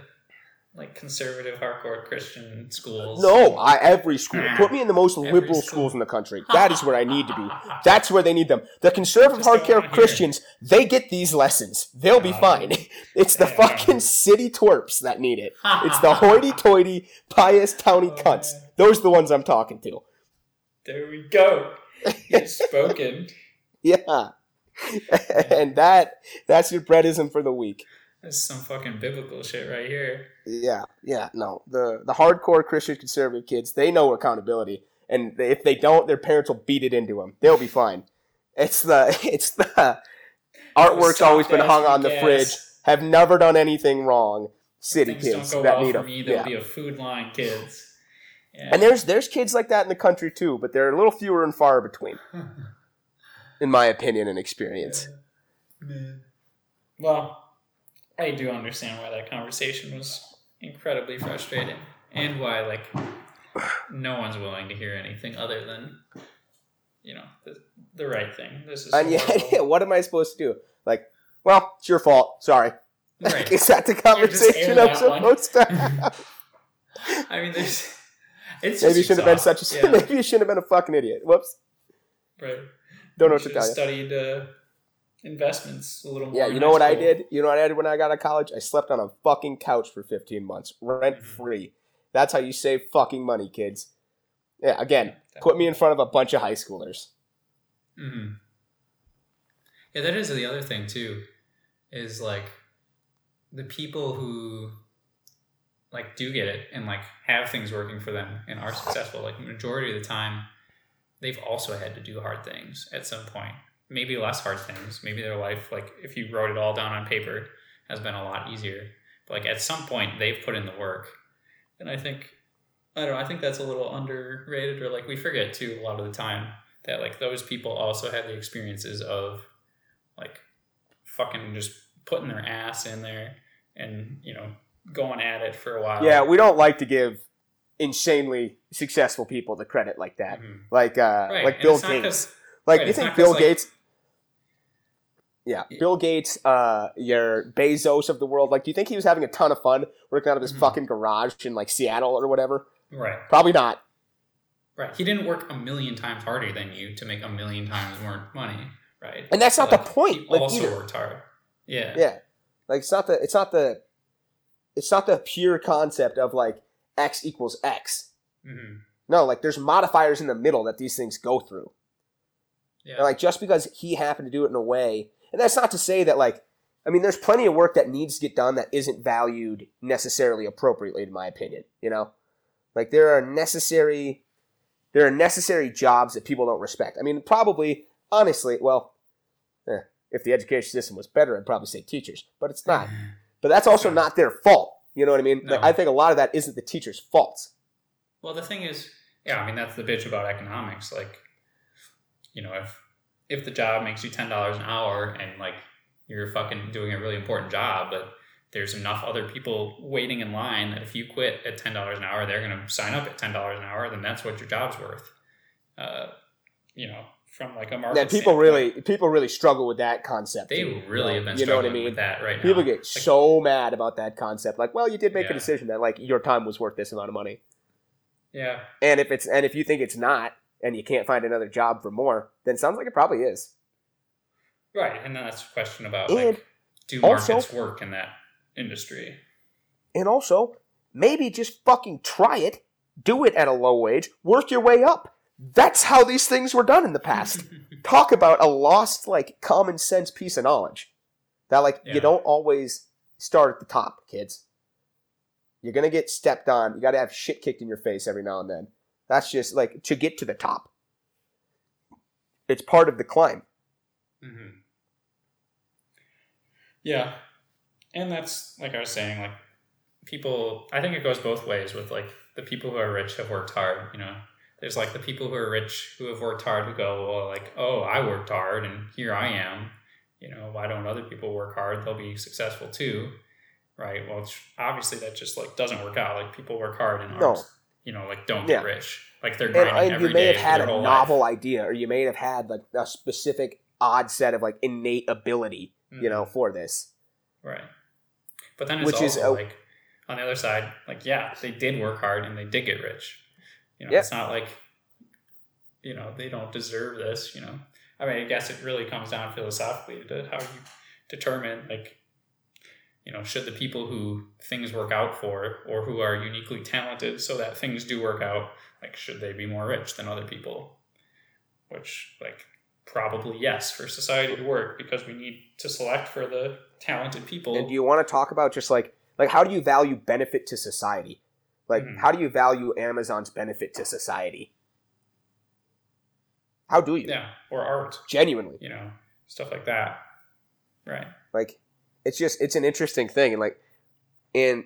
like conservative hardcore Christian schools. No, I, every school. Put me in the most Every liberal school. schools in the country. That is where I need to be. That's where they need them. The conservative hardcore Christians, they get these lessons. They'll be Oh. fine. [LAUGHS] It's the fucking city twerps that need it. [LAUGHS] It's the hoity-toity, pious towny Oh, cunts. Those are the ones I'm talking to. There we go. You've [LAUGHS] spoken. Yeah. and that that's your breadism for the week. That's some fucking biblical shit right here. Yeah, yeah, no. The the hardcore Christian conservative kids, they know accountability, and if they don't, their parents will beat it into them. They'll be fine. It's the [LAUGHS] it's the artwork's always been hung on the gas. fridge. Have never done anything wrong. City Things kids don't go that well need for them. me. There'll Yeah. be a food line kids. Yeah. And there's there's kids like that in the country too, but they're a little fewer and far between, [LAUGHS] in my opinion and experience. Well, I do understand why that conversation was incredibly frustrating, and why like no one's willing to hear anything other than you know the, the right thing. This is And [LAUGHS] yeah, yeah, what am I supposed to do? Like, well, it's your fault. Sorry. right. Is that the conversation I'm supposed to have? [LAUGHS] I mean, there's. It's Maybe you shouldn't have been such a exhaust- [LAUGHS] maybe you shouldn't have been a fucking idiot. Whoops. Right. Don't know You what to tell you. Studied uh, investments a little more. Yeah, you know what I did? You know what I did when I got out of college? I slept on a fucking couch for 15 months, rent Mm-hmm. free. That's how you save fucking money, kids. Yeah, again, put me in front of a bunch of high schoolers. Mm-hmm. Yeah, that is the other thing too, is like the people who like do get it and like have things working for them and are successful. Like majority of the time, they've also had to do hard things at some point. Maybe less hard things. Maybe their life, like if you wrote it all down on paper, has been a lot easier. But like at some point, they've put in the work, and I think I don't know. I think that's a little underrated, or like we forget too a lot of the time that like those people also had the experiences of like fucking just putting their ass in there and you know going at it for a while. Yeah, we don't like to give insanely successful people the credit like that. Mhm. Like uh Right, like Bill Gates. Like right, you think Bill like- Gates Yeah. Bill Gates, uh, your Bezos of the world. Like, do you think he was having a ton of fun working out of his Mhm. fucking garage in like Seattle or whatever? right, Probably not. right. He didn't work a million times harder than you to make a million times more money, right? And that's not Like, the point. He Like, also either. worked hard. Yeah. Yeah, like it's not the it's not the it's not the pure concept of like x equals x. hmm No, like there's modifiers in the middle that these things go through. Yeah. And like just because he happened to do it in a way, and that's not to say that like, I mean, there's plenty of work that needs to get done that isn't valued necessarily appropriately, in my opinion. You know, like there are necessary, there are necessary jobs that people don't respect. I mean, probably, honestly, well, eh, if the education system was better, I'd probably say teachers, but it's not. [SIGHS] But that's also not their fault. You know what I mean? Like, I think a lot of that isn't the teacher's fault. Well, the thing is, yeah, I mean that's the bitch about economics. Like, you know, if if the job makes you ten dollars an hour and like you're fucking doing a really important job, but there's enough other people waiting in line that if you quit at ten dollars an hour, they're gonna sign up at ten dollars an hour. Then that's what your job's worth. Uh, you know, from like a market. That people standpoint. really, people really struggle with that concept. they really you have know? been You know what I mean? with that right now. People get Like, so mad about that concept. Like, well, you did make Yeah. a decision that like your time was worth this amount of money, yeah, and if it's and if you think it's not, and you can't find another job for more, then it sounds like it probably is. right, and then that's a question about And like, do also- markets work in that industry? And also, maybe just fucking try it, do it at a low wage, work your way up. That's how these things were done in the past. [LAUGHS] Talk about a lost like common sense piece of knowledge. That like Yeah. you don't always start at the top, kids. You're gonna get stepped on. You gotta have shit kicked in your face every now and then. That's just like to get to the top. It's part of the climb. hmm Yeah, and that's like I was saying, like people. I think it goes both ways. With like the people who are rich have worked hard. You know, there's like the people who are rich who have worked hard who go, well, like, oh, I worked hard and here I am. You know, why don't other people work hard? They'll be successful too, right? Well, it's, obviously that just like doesn't work out. Like people work hard and No. You know, like don't Yeah. get rich. Like they're And, grinding and every you may have had a novel life. idea, or you may have had like a specific odd set of like innate ability, you know, Mhm. for this. Right. But then it's Which is a- like on the other side, like yeah, they did work hard and they did get rich. You know, Yeah. it's not like you know they don't deserve this. You know, I mean, I guess it really comes down philosophically to how you determine like you know should the people who things work out for or who are uniquely talented so that things do work out like should they be more rich than other people which like probably yes for society to work because we need to select for the talented people And do you want to talk about just like like how do you value benefit to society? Like Mhm. how do you value Amazon's benefit to society? How do you? yeah or art Genuinely. you know stuff like that right Like it's just it's an interesting thing and like and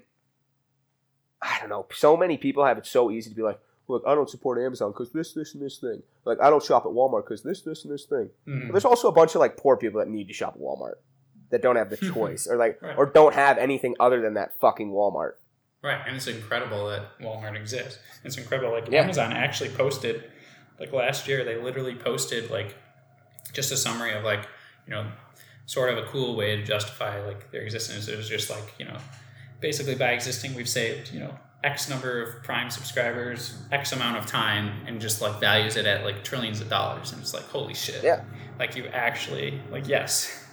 I don't know, so many people have it so easy to be like, look, I don't support Amazon because this, this, and this thing. Like I don't shop at Walmart because this, this, and this thing. Mhm. There's also a bunch of like poor people that need to shop at Walmart that don't have the [LAUGHS] choice or like Right. or don't have anything other than that fucking Walmart. Right, and it's incredible that Walmart exists. It's incredible. Like Yeah. Amazon actually posted, like last year, they literally posted like just a summary of like you know, sort of a cool way to justify like their existence. It was just like you know, basically by existing, we've saved you know X number of Prime subscribers, X amount of time, and just like values it at like trillions of dollars. And it's like holy shit. Yeah. Like you actually like yes.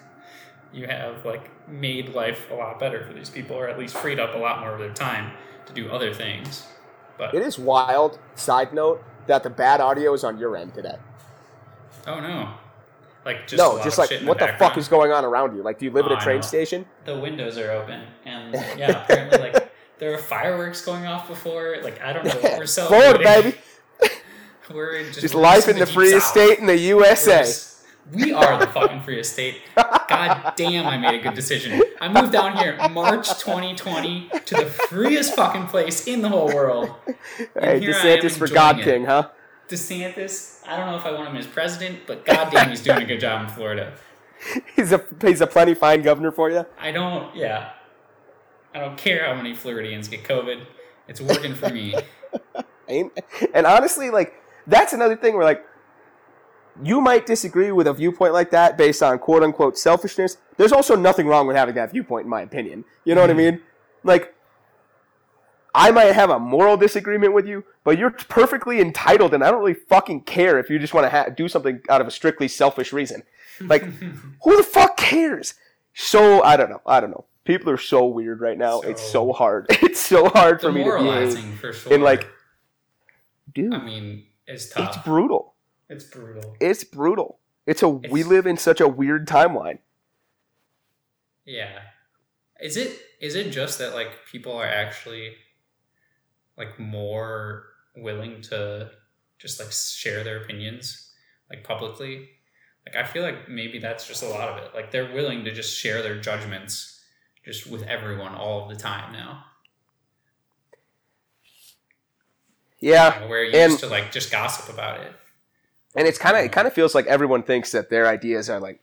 You have like made life a lot better for these people, or at least freed up a lot more of their time to do other things. But It is wild, side note, that the bad audio is on your end today. oh no, like just a no, lot just of like shit what the, fuck is going on around you? Like do you live at Oh, a I train station? the windows are open, and [LAUGHS] yeah, apparently like there were fireworks going off before. Like I don't know what we're [LAUGHS] Forward, celebrating. baby. [LAUGHS] We're just, Just we're life in the deep freest south. state in the USA. just- we are the fucking freest state. God damn, I made a good decision. I moved down here March 2020 to the freest fucking place in the whole world. Hey, here I am DeSantis for enjoying God it. King, huh? DeSantis, I don't know if I want him as president, but goddamn, he's doing a good job in Florida. [LAUGHS] He's a he's a plenty fine governor for you. I don't, yeah. I don't care how many Floridians get COVID. It's working for me. [LAUGHS] And honestly, like that's another thing where like you might disagree with a viewpoint like that based on quote unquote selfishness. There's also nothing wrong with having that viewpoint, in my opinion. You know what I mm-hmm. mean? Like I might have a moral disagreement with you, but you're perfectly entitled, and I don't really fucking care if you just want to ha- do something out of a strictly selfish reason. Like, [LAUGHS] who the fuck cares? So I don't know. I don't know. People are so weird right now. it's so So- hard. [LAUGHS] It's so hard for me to be for sure. in like, dude. I mean, it's tough. it's brutal. It's brutal. It's brutal. It's a we live in such a weird timeline. Yeah. Is it is it just that like people are actually like more willing to just like share their opinions like publicly? Like I feel like maybe that's just a lot of it. Like they're willing to just share their judgments just with everyone all the time now. Yeah, Where you used to like just gossip about it. and it's kind of it kind of feels like everyone thinks that their ideas are like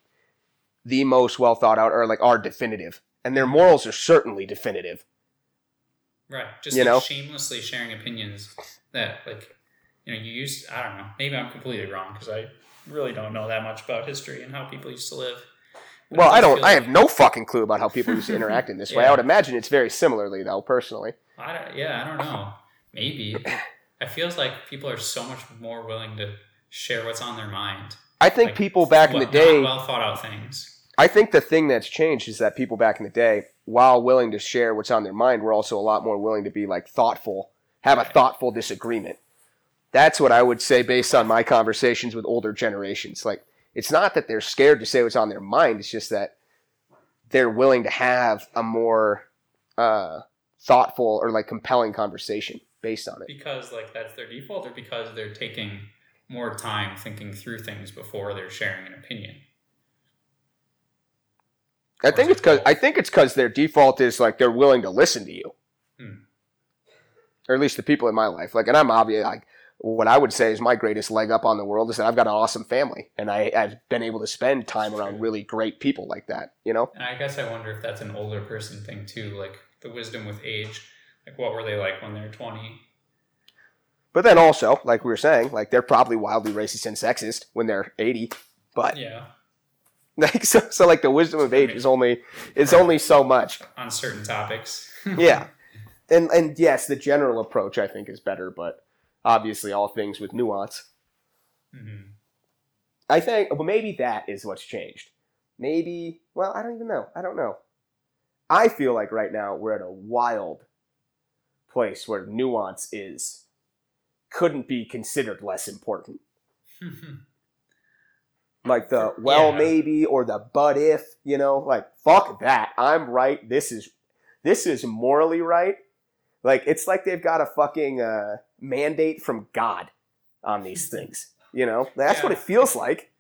the most well thought out or like are definitive, and their morals are certainly definitive. Right. Just You like know? shamelessly sharing opinions that like you know, you used I don't know, maybe I'm completely wrong because I really don't know that much about history and how people used to live. But Well, I don't. I like- have no fucking clue about how people used to interact in [LAUGHS] this way. I would imagine it's very similarly, though. Personally, I don't, yeah, I don't know. Maybe. It feels like people are so much more willing to share what's on their mind. I think Like, people back in the day. well thought out things. I think the thing that's changed is that people back in the day, while willing to share what's on their mind, we're also a lot more willing to be like thoughtful, have a thoughtful disagreement. That's what I would say based on my conversations with older generations. Like, it's not that they're scared to say what's on their mind, it's just that they're willing to have a more uh, thoughtful or like compelling conversation based on it. Because like that's their default or because they're taking more time thinking through things before they're sharing an opinion. I think it's because I think it's because their default is like they're willing to listen to you, Hmm. or at least the people in my life. Like, and I'm obviously Like, what I would say is my greatest leg up on the world is that I've got an awesome family, and I, I've been able to spend time around really great people like that. You know, And I guess I wonder if that's an older person thing too, like the wisdom with age. Like what were they like when they were twenty? but then also, like we were saying, like they're probably wildly racist and sexist when they're 80. But Yeah. [LAUGHS] like, so, so like the wisdom of age is only is only so much. On certain topics. [LAUGHS] yeah. And and yes the general approach i think is better but obviously all things with nuance. Hmm i think well maybe that is what's changed. Maybe well i don't even know. I don't know. I feel like right now we're at a wild place where nuance is couldn't be considered less important [LAUGHS] like the well Yeah. maybe or the but if you know like fuck that. I'm right. This is this is morally right. Like it's like they've got a fucking uh, mandate from god on these [LAUGHS] things you know? That's what it feels like.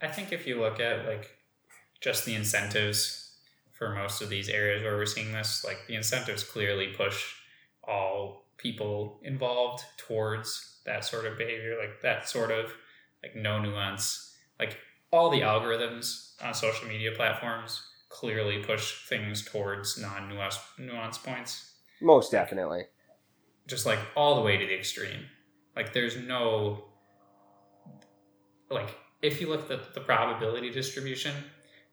I think if you look at like just the incentives for most of these areas where we're seeing this, like the incentives clearly push all people involved towards that sort of behavior, like that sort of like no nuance. Like all the algorithms on social media platforms clearly push things towards non nuance points. most definitely Just like all the way to the extreme. Like there's no like if you look at the probability distribution,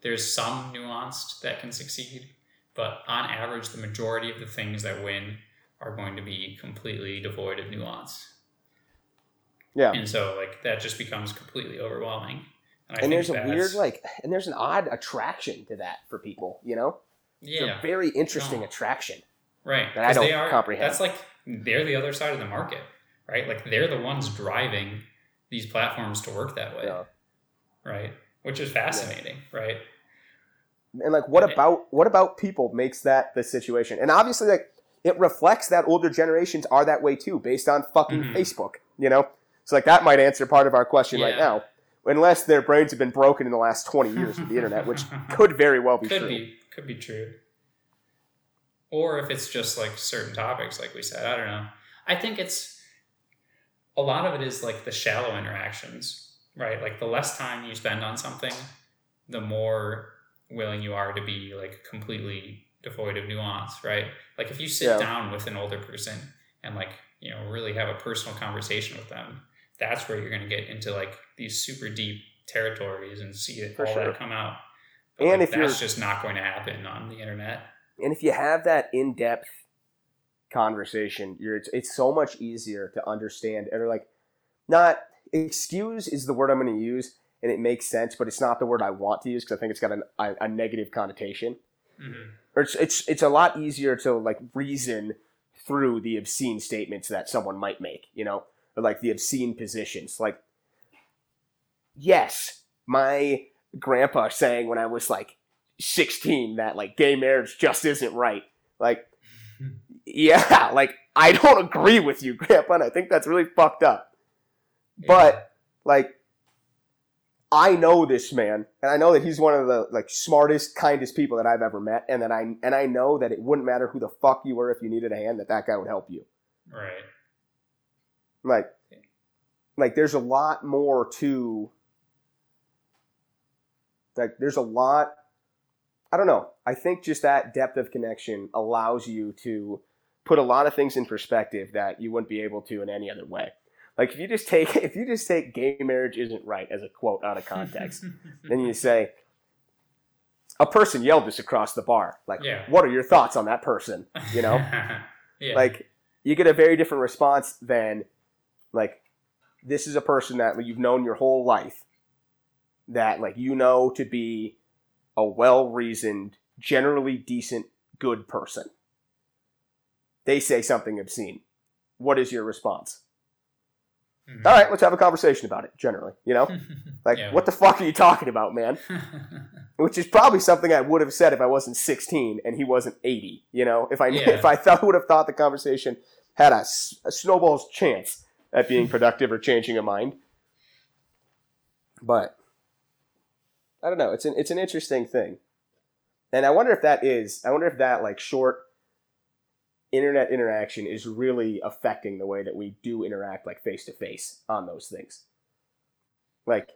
there's some nuanced that can succeed, but on average, the majority of the things that win are going to be completely devoid of nuance. yeah And so, like, that just becomes completely overwhelming. I and there's a weird like and there's an odd attraction to that for people you know it's yeah, a very interesting No. attraction right. that I don't they are, comprehend. That's like they're the other side of the market, right? Like they're the ones driving these platforms to work that way, Yeah. right? Which is fascinating, right? and like what And it- about what about people makes that the situation and obviously like it reflects that older generations are that way too based on fucking Mhm. facebook you know so like that might answer part of our question right now unless their brains have been broken in the last 20 years with the internet which [LAUGHS] could very well be could true be could be true or if it's just like certain topics like we said i don't know i think it's a lot of it is like the shallow interactions, right? Like the less time you spend on something, the more willing you are to be like completely devoid of nuance, right? Like if you sit Yeah. down with an older person and like, you know, really have a personal conversation with them, that's where you're going to get into like these super deep territories and see it all sure. that come out. But, And like, if that's just not going to happen on the internet. and if you have that in-depth conversation you're it's, it's so much easier to understand or like not excuse is the word i'm going to use and it makes sense but it's not the word i want to use because i think it's got an, a, a negative connotation hmm or it's, it's it's a lot easier to like reason through the obscene statements that someone might make you know or like the obscene positions like yes my grandpa saying when i was like 16 that like gay marriage just isn't right like [LAUGHS] yeah like i don't agree with you grandpa and i think that's really fucked up but like I know this man, and I know that he's one of the like smartest, kindest people that I've ever met, and that I and I know that it wouldn't matter who the fuck you were if you needed a hand, that that guy would help you. right. Like, like there's a lot more to. Like, there's a lot. I don't know. I think just that depth of connection allows you to put a lot of things in perspective that you wouldn't be able to in any other way. Like if you just take [LAUGHS] if you just take gay marriage isn't right as a quote out of context, [LAUGHS] then you say a person yelled this across the bar. Like, Yeah. what are your thoughts on that person? You know, [LAUGHS] yeah. like you get a very different response than like this is a person that you've known your whole life that like you know to be a well-reasoned, generally decent, good person. They say something obscene. What is your response? Mhm. All right, let's have a conversation about it. Generally, you know, [LAUGHS] like Yeah. what the fuck are you talking about, man? [LAUGHS] which is probably something I would have said if I wasn't 16 and he wasn't 80. You know, if I Yeah. if I thought would have thought the conversation had a snowball's chance at being productive or changing a mind. But I don't know. It's an it's an interesting thing, and I wonder if that is. I wonder if that like short internet interaction is really affecting the way that we do interact like face to face on those things. Like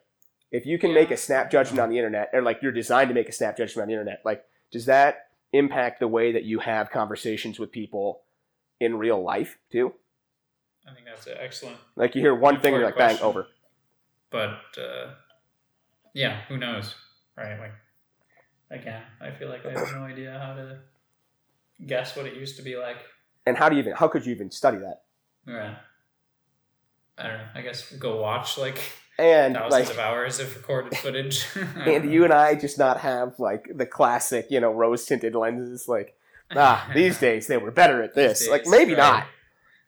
if you can make a snap judgment on the internet or like you're designed to make a snap judgment on the internet, like does that impact the way that you have conversations with people in real life too? I think that's an excellent. Like you hear one thing, you're like Important bang over. But uh, yeah, who knows, right? Like, again, I feel like I have no idea how to guess what it used to be like. And how do you even how could you even study that? Yeah. I don't know. I guess go watch like And thousands like of hours of recorded footage. [LAUGHS] and you and I just not have like the classic, you know, rose tinted lenses. Like ah, these [LAUGHS] days they were better at this. These like maybe right. not.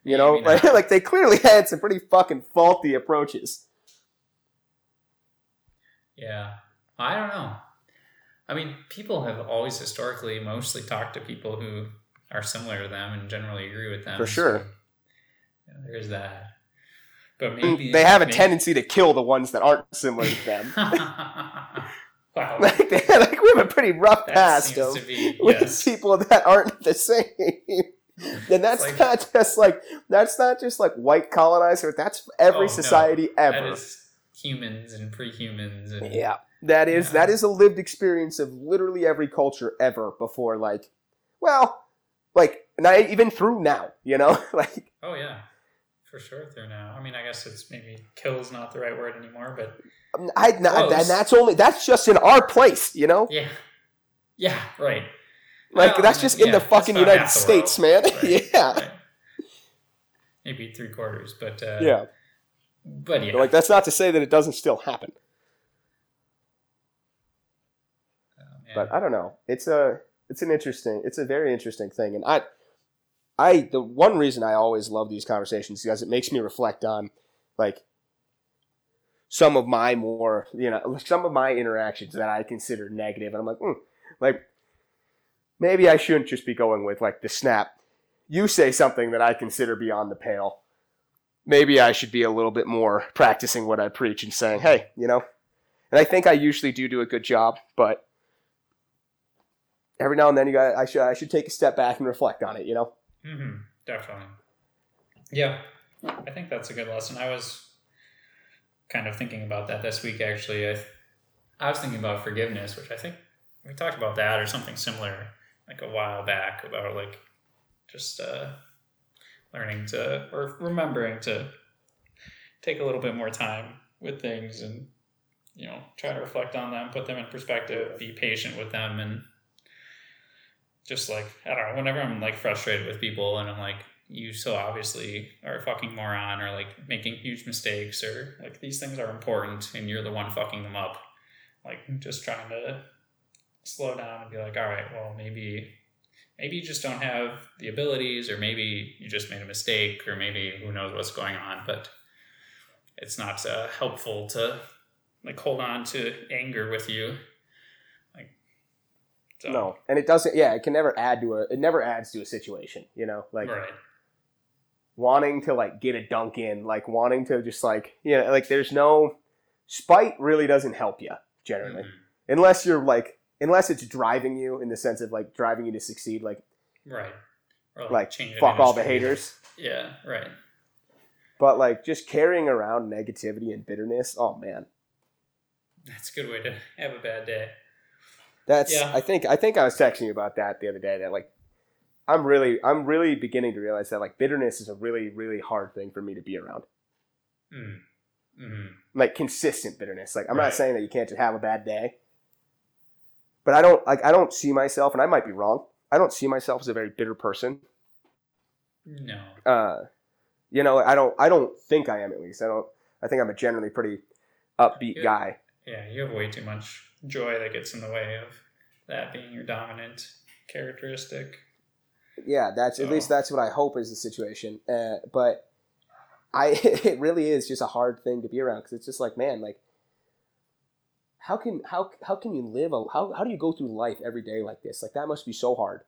You know, Maybe like, like they clearly had some pretty fucking faulty approaches. Yeah. I don't know. I mean, people have always historically mostly talked to people who are similar to them and generally agree with them. For sure. So, know, there's that. But mm, maybe they have a maybe- tendency to kill the ones that aren't similar to them. [LAUGHS] wow. [LAUGHS] like, they, like we have a pretty rough That past of be with yes. people that aren't the same. [LAUGHS] and that's like- not just like that's not just like white colonizer. That's every Oh, society That ever. is humans and pre-humans and yeah, that is Yeah. that is a lived experience of literally every culture ever before. Like, well, like not even through now. You know, [LAUGHS] like Oh yeah. For sure through now. I mean I guess it's maybe kill is not the right word anymore, but I Close. and that's only that's just in our place. You know, yeah. Yeah, right. Like Well, that's just in the fucking United the States, man. Right, [LAUGHS] yeah, right. Maybe three quarters, but uh, yeah. but yeah, But, like that's not to say that it doesn't still happen. Oh, but I don't know. It's a it's an interesting it's a very interesting thing, and I I the one reason I always love these conversations is because it makes me reflect on like some of my more you know some of my interactions that I consider negative, and I'm like, mm, like maybe I shouldn't just be going with like the snap. You say something that I consider beyond the pale. Maybe I should be a little bit more practicing what I preach and saying, hey, you know. And I think I usually do do a good job, but every now and then you got I should I should take a step back and reflect on it, you know. hmm definitely. Yeah, I think that's a good lesson. I was kind of thinking about that this week. Actually, I I was thinking about forgiveness, which I think we talked about that or something similar like a while back about like just uh, learning to or remembering to take a little bit more time with things and you know try to reflect on them, put them in perspective, be patient with them, and just like I don't know. Whenever I'm like frustrated with people and I'm like, you so obviously are a fucking moron or like making huge mistakes or like these things are important and you're the one fucking them up. Like just trying to slow down and be like, all right, well maybe maybe you just don't have the abilities or maybe you just made a mistake or maybe who knows what's going on, but it's not uh, helpful to like hold on to anger with you. Like so. no, and it doesn't. Yeah, it can never add to a. It never adds to a situation. You know, like right wanting to like get a dunk in, like wanting to just like you know, like there's no spite really doesn't help you generally, mm-hmm. unless you're like unless it's driving you in the sense of like driving you to succeed, like right, or, like, like fuck all the haters. Yeah, right. But like just carrying around negativity and bitterness, oh man, that's a good way to have a bad day. That's yeah. I think I think I was texting you about that the other day. That like I'm really I'm really beginning to realize that like bitterness is a really really hard thing for me to be around. Mm. Mm-hmm. Like consistent bitterness. Like I'm right. not saying that you can't just have a bad day, but I don't like I don't see myself, and I might be wrong. I don't see myself as a very bitter person. No. Uh, you know, I don't I don't think I am at least. I don't. I think I'm a generally pretty upbeat guy. Yeah, you have way too much joy that gets in the way of that being your dominant characteristic. Yeah, that's so. at least that's what I hope is the situation. Uh, but I [LAUGHS] it really is just a hard thing to be around because it's just like man, like how can how how can you live a, how how do you go through life every day like this? Like that must be so hard.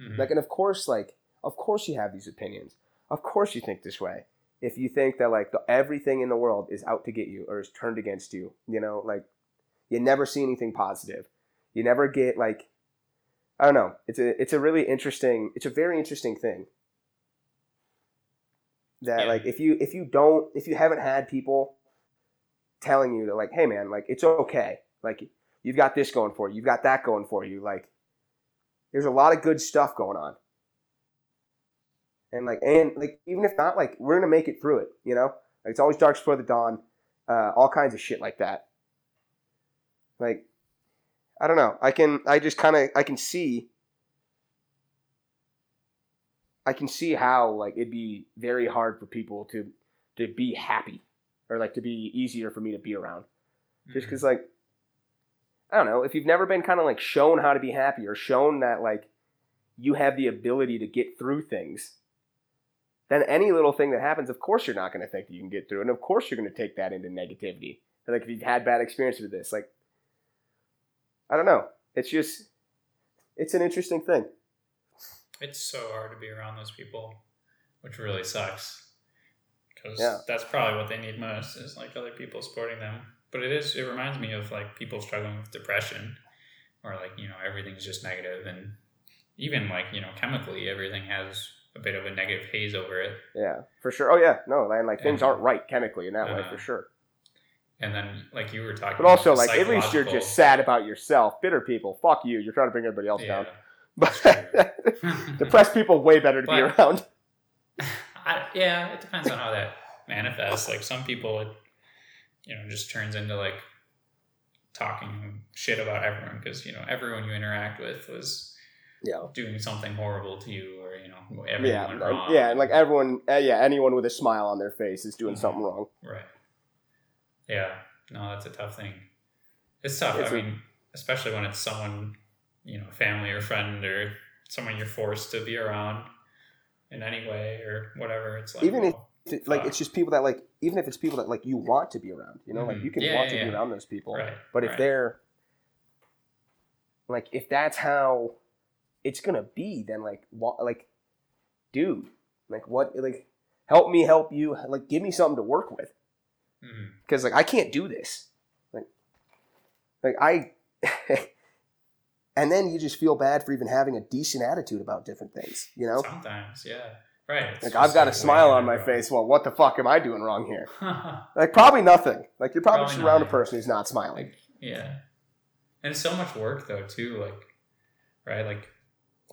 Mm-hmm. Like and of course like of course you have these opinions. Of course you think this way. If you think that like the, everything in the world is out to get you or is turned against you, you know, like you never see anything positive. You never get like I don't know. It's a it's a really interesting. It's a very interesting thing. That yeah. like if you if you don't if you haven't had people telling you that like hey man like it's okay. Like you've got this going for you. You've got that going for you. Like there's a lot of good stuff going on. And like and like even if not like we're gonna make it through it you know? Like, it's always dark before the dawn uh, all kinds of shit like that. Like I don't know. I can I just kind of I can see I can see how like it'd be very hard for people to to be happy or like to be easier for me to be around. Mm-hmm. Just cuz like I don't know, if you've never been kind of like shown how to be happy or shown that like you have the ability to get through things, then any little thing that happens, of course you're not going to think that you can get through. And of course you're going to take that into negativity. And, Like if you've had bad experience with this, like I don't know. It's just it's an interesting thing. It's so hard to be around those people, which really sucks. Because yeah. that's probably what they need most is like other people supporting them. But it is it reminds me of like people struggling with depression or like, you know, everything's just negative and even like, you know, chemically everything has a bit of a negative haze over it. Yeah, for sure. Oh yeah, no, and like things and, aren't right chemically in that uh, way for sure and then like you were talking but also like at least you're just sad about yourself bitter people fuck you you're trying to bring everybody else yeah, down but [LAUGHS] depressed people way better to but, be around [LAUGHS] I, yeah it depends on how that manifests like some people it you know just turns into like talking shit about everyone because you know everyone you interact with was yeah doing something horrible to you or you know everyone yeah, wrong. yeah and like everyone uh, yeah anyone with a smile on their face is doing mm-hmm. something wrong right yeah, no, that's a tough thing. It's tough. It's I a, mean, especially when it's someone, you know, family or friend or someone you're forced to be around in any way or whatever. It's like even well, if like it's just people that like even if it's people that like you want to be around, you know, mm-hmm. like you can yeah, want yeah, to be around those people. Right, but if right. they're like if that's how it's gonna be, then like what like dude, like what like help me help you, like give me something to work with because mm-hmm. like I can't do this. Like, like I, [LAUGHS] and then you just feel bad for even having a decent attitude about different things. You know. Sometimes, yeah. Right. it's Like I've got a smile on my wrong. face. Well, what the fuck am I doing wrong here? [LAUGHS] Like probably nothing. Like you're probably, Probably just around a person who's not smiling. like yeah and it's so much work though too like right like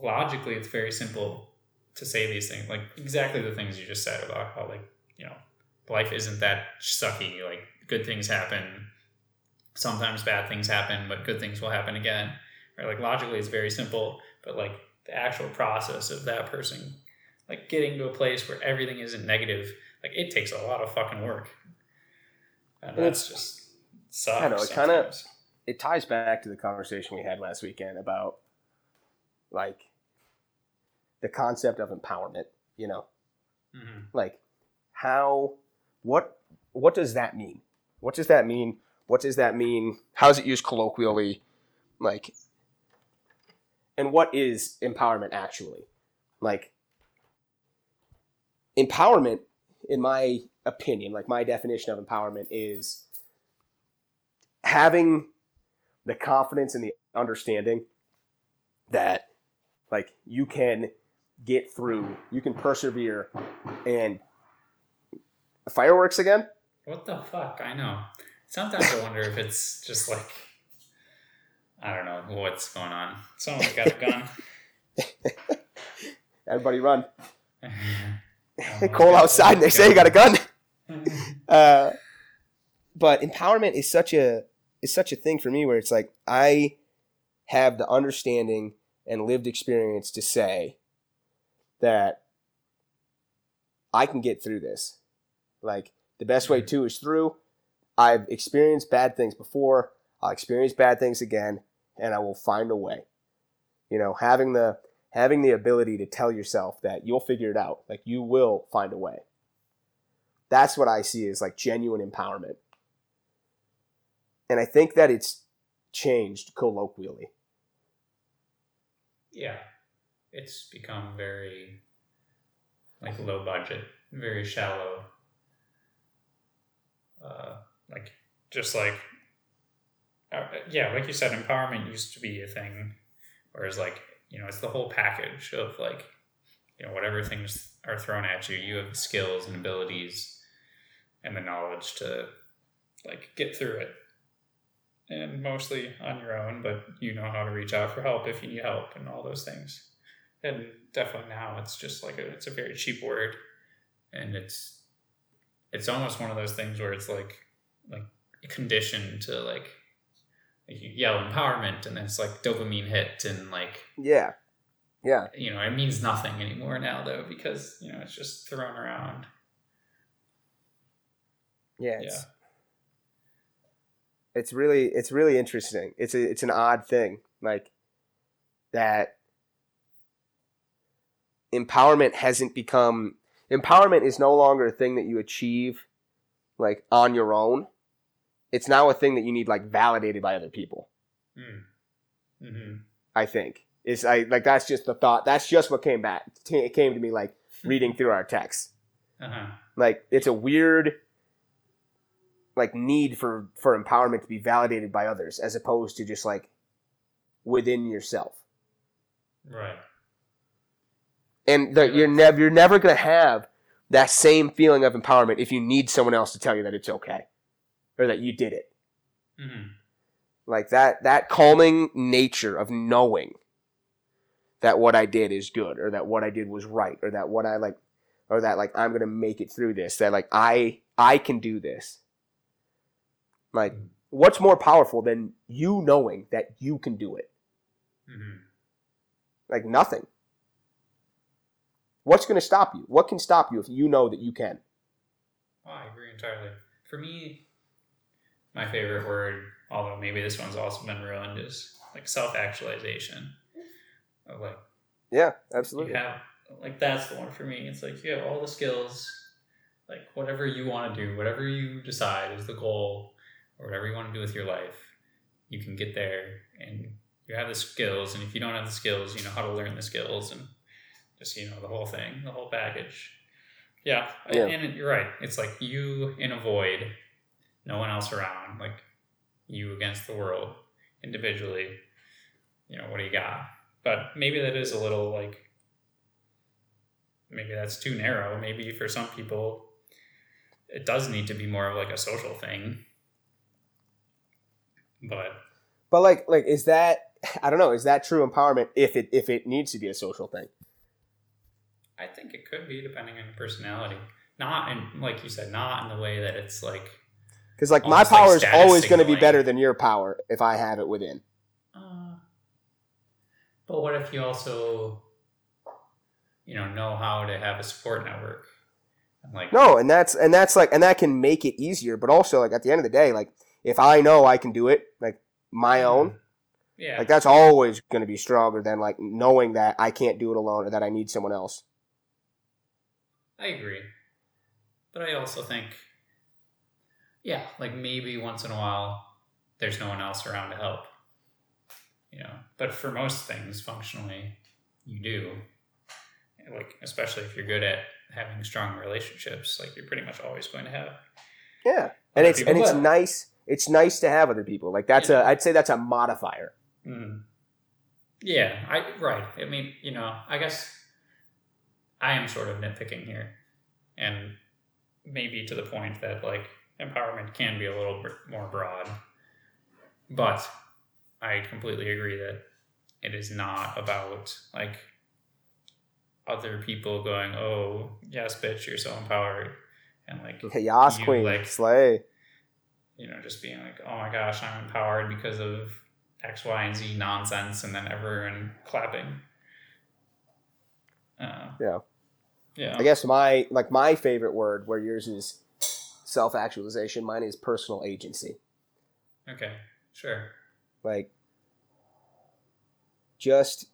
logically it's very simple to say these things like exactly the things you just said about how like you know life isn't that sucky like good things happen sometimes bad things happen but good things will happen again right like logically it's very simple but like the actual process of that person like getting to a place where everything isn't negative like it takes a lot of fucking work and And that's just sucks I know, it kinda- It ties back to the conversation we had last weekend about like the concept of empowerment. You know, Mhm. like how what what does that mean? What does that mean? What does that mean? How is it used colloquially? Like, and what is empowerment actually? Like, empowerment, in my opinion, like my definition of empowerment is having the confidence and the understanding that, like, you can get through, you can persevere, and fireworks again. What the fuck? I know. Sometimes I wonder if it's just like I don't know what's going on. Someone's got a gun. [LAUGHS] Everybody run. [LAUGHS] [LAUGHS] Cole got outside and they say you got a gun. gun. Uh, but empowerment is such a is such a thing for me where it's like I have the understanding and lived experience to say that I can get through this. Like the best way to is through. I've experienced bad things before. I'll experience bad things again, and I will find a way. You know, having the having the ability to tell yourself that you'll figure it out, like you will find a way. That's what I see as like genuine empowerment. And I think that it's changed colloquially. yeah, it's become very like low budget, very shallow. Uh, like just like uh, yeah, like you said, empowerment used to be a thing, whereas like you know it's the whole package of like you know whatever things are thrown at you, you have the skills and abilities and the knowledge to like get through it and mostly on your own, but you know how to reach out for help if you need help and all those things. And definitely now it's just like a, it's a very cheap word, and it's it's almost one of those things where it's like like conditioned to like, yell empowerment and then it's like dopamine hit and like Yeah. Yeah. you know it means nothing anymore now though because you know it's just thrown around. Yeah. Yeah. It's, it's really it's really interesting. It's a, it's an odd thing. Like that empowerment hasn't become empowerment is no longer a thing that you achieve like on your own. It's now a thing that you need like validated by other people. Mm. hmm I think is I like that's just the thought. That's just what came back. It came to me like reading through our text. Uh huh. Like it's a weird like need for for empowerment to be validated by others as opposed to just like within yourself. Right. And the, you're never you're never gonna have that same feeling of empowerment if you need someone else to tell you that it's okay or that you did it. hmm like that that calming nature of knowing that what I did is good or that what I did was right or that what I like or that like I'm gonna make it through this that like I I can do this. Like what's more powerful than you knowing that you can do it? Hmm like nothing. What's gonna stop you? What can stop you if you know that you can? Oh, I agree entirely. For me, my favorite word, although maybe this one's also been ruined, is like self actualization. Of Like yeah you absolutely have, like that's the one for me. It's like you have all the skills, like whatever you want to do, whatever you decide is the goal, or whatever you want to do with your life, you can get there, and you have the skills. And if you don't have the skills, you know how to learn the skills, and just you know the whole thing, the whole package. Yeah, Yeah. and you're right. It's like you in a void, no one else around, like you against the world individually. You know what do you got? But maybe that is a little like maybe that's too narrow. Maybe for some people, it does need to be more of like a social thing. But But like like is that I don't know, is that true empowerment if it if it needs to be a social thing? I think it could be depending on your personality. Not in like you said, not in the way that it's like Because like my Almost like power is always going to be better than your power if I have it within. Uh, but what if you also, you know, know how to have a support network? And like, No, and that's and that's like and that can make it easier. But also like at the end of the day, like if I know I can do it, like my own, yeah, like that's always going to be stronger than like knowing that I can't do it alone or that I need someone else. I agree. But I also think, yeah, like maybe once in a while, there's no one else around to help. You know, but for most things, functionally, you do. Like, especially if you're good at having strong relationships, like you're pretty much always going to have. Yeah, and it's and it's would. nice. It's nice to have other people. Like that's Yeah. a I'd say that's a modifier. Mm. Yeah, I right. I mean, you know, I guess I am sort of nitpicking here, and maybe to the point that like empowerment can be a little bit more broad, but I completely agree that it is not about like other people going, "Oh, yes, bitch, you're so empowered," and like Chaos You, Queen, like- slay. you know, just being like, oh my gosh, I'm empowered because of X, Y, and Z nonsense, and then everyone clapping. Uh, Yeah. Yeah. I guess my like my favorite word, where yours is self actualization, mine is personal agency. Okay. Sure. Like just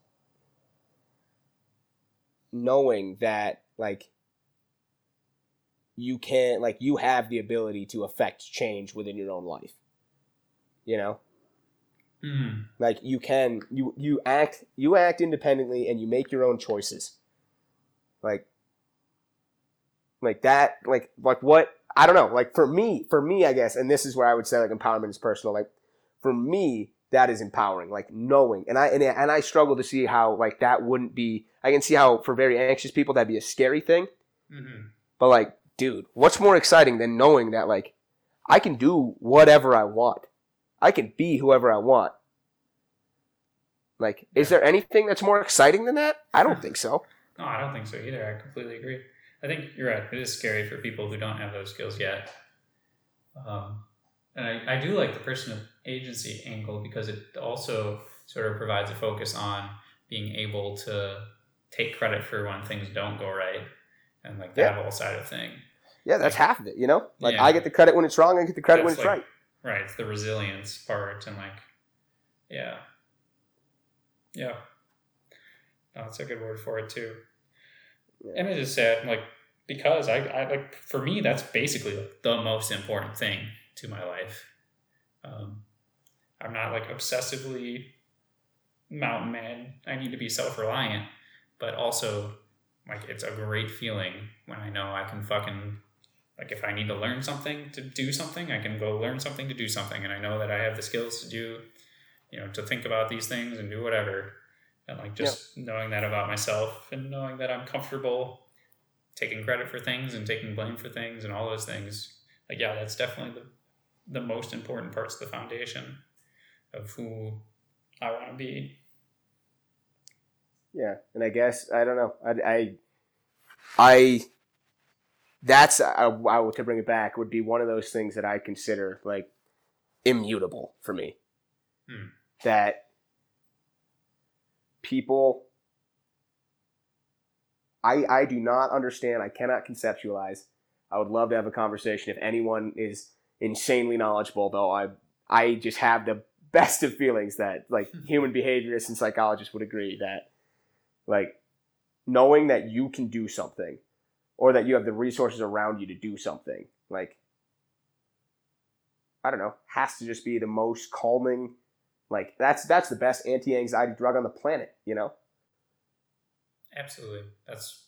knowing that like you can like you have the ability to affect change within your own life. You know? Mm. like you can you you act you act independently and you make your own choices like like that like like what i don't know like for me for me i guess and this is where i would say like empowerment is personal like for me that is empowering like knowing and i and, and i struggle to see how like that wouldn't be i can see how for very anxious people that'd be a scary thing. Hmm but like dude what's more exciting than knowing that like i can do whatever i want. I can be whoever i want. Like is there anything that's more exciting than that? I don't think so. [LAUGHS] No, I don't think so either. I completely agree. I think you're right. It is scary for people who don't have those skills yet. Um, and I, I do like the person of agency angle because it also sort of provides a focus on being able to take credit for when things don't go right and like that whole side of thing. yeah that's half of it you know like Yeah. i get the credit when it's wrong i get the credit when it's like- right Right. It's the resilience part and like, yeah. Yeah. No, that's a good word for it too. And it is sad, like, because I, I like, for me, that's basically like, the most important thing to my life. Um, I'm not like obsessively mountain man. I need to be self reliant, but also, like, it's a great feeling when I know I can fucking like if I need to learn something to do something, I can go learn something to do something, and I know that I have the skills to do, you know, to think about these things and do whatever, and like just knowing that about myself and knowing that I'm comfortable taking credit for things and taking blame for things and all those things. Like yeah, that's definitely the the most important parts of the foundation of who I want to be. yeah and i guess i don't know i i, I that's I, I to bring it back would be one of those things that i consider like immutable for me Hmm. that people I I do not understand. I cannot conceptualize. I would love to have a conversation if anyone is insanely knowledgeable though. I I just have the best of feelings that like [LAUGHS] human behaviorists and psychologists would agree that like knowing that you can do something or that you have the resources around you to do something like I don't know, has to just be the most calming like that's that's the best anti-anxiety drug on the planet, you know? Absolutely. That's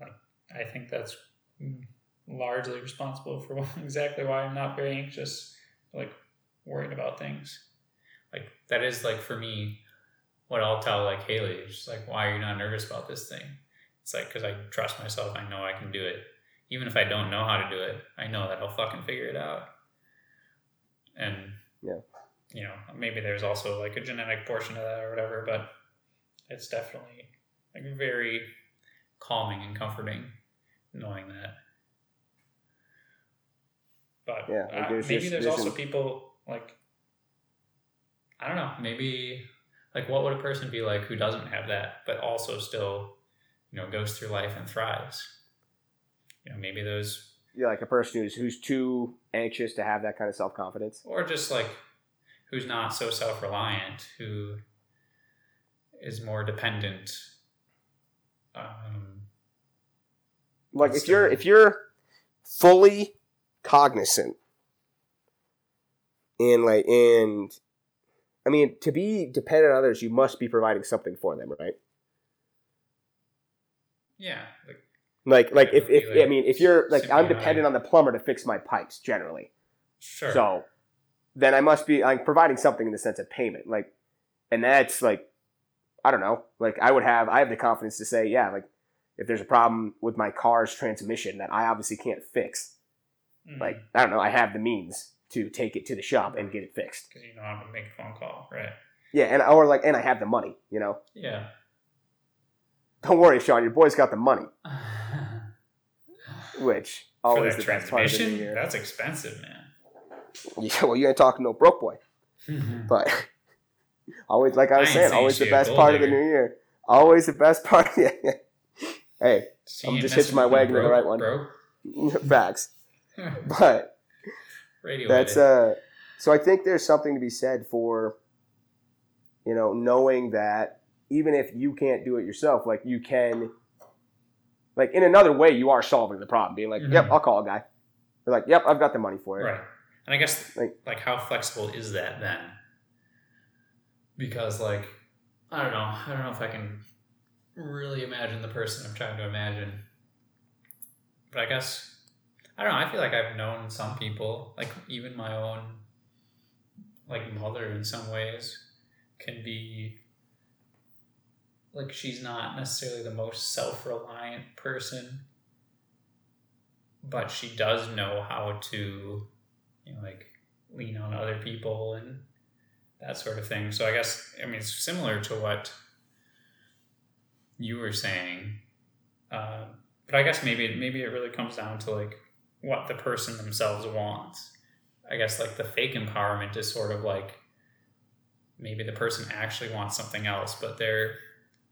like I think that's largely responsible for [LAUGHS] exactly why I'm not very anxious, like worried about things. Like that is like for me what I'll tell like Haley, just like why are you not nervous about this thing? It's It's like because I trust myself, I know I can do it. Even if I don't know how to do it, I know that I'll fucking figure it out. And Yeah. You know, maybe there's also like a genetic portion of that or whatever, but it's definitely like very calming and comforting knowing that. But Yeah, like uh, maybe just- there's there's also people like I don't know, maybe like what would a person be like who doesn't have that, but also still, you know, goes through life and thrives. You know, maybe those You're like a person who's who's too anxious to have that kind of self confidence. or just like who's not so self reliant, who is more dependent. Um, Like if you're if you're fully cognizant and like and I mean to be dependent on others, you must be providing something for them, right? yeah, like Like like if, if like I mean if you're like I'm dependent on the plumber to fix my pipes generally. sure. So then I must be I'm providing something in the sense of payment. Like and that's like I don't know. Like I would have I have the confidence to say, yeah, like if there's a problem with my car's transmission that I obviously can't fix, Mm. like I don't know, I have the means to take it to the shop and get it fixed. because you know how to make a phone call, right? Yeah, and or like and I have the money, you know. Yeah. Don't worry, Sean, your boy's got the money, [SIGHS] which always that the best part of the transmission, year. that's expensive, man. [LAUGHS] Yeah, well, you ain't talking no broke boy, but [LAUGHS] always like I was I saying, always the best part of the new year. Always the best [LAUGHS] part. Yeah. hey, I'm just hitching my wagon to the right one. Broke. facts, but Radio that's uh. So I think there's something to be said for, you know, knowing that even if you can't do it yourself, like you can, like in another way, you are solving the problem. Being like, Mhm. yep, I'll call a guy. They're like, yep, I've got the money for it. Right. And I guess Like- like, how flexible is that then? Because like I don't know, I don't know if I can really imagine the person I'm trying to imagine. But I guess I don't know, I feel like I've known some people, like even my own like mother in some ways can be like she's not necessarily the most self-reliant person but she does know how to you know like lean on other people and that sort of thing. So i guess i mean it's similar to what you were saying uh, but i guess maybe maybe it really comes down to like what the person themselves wants. I guess like the fake empowerment is sort of like maybe the person actually wants something else but they're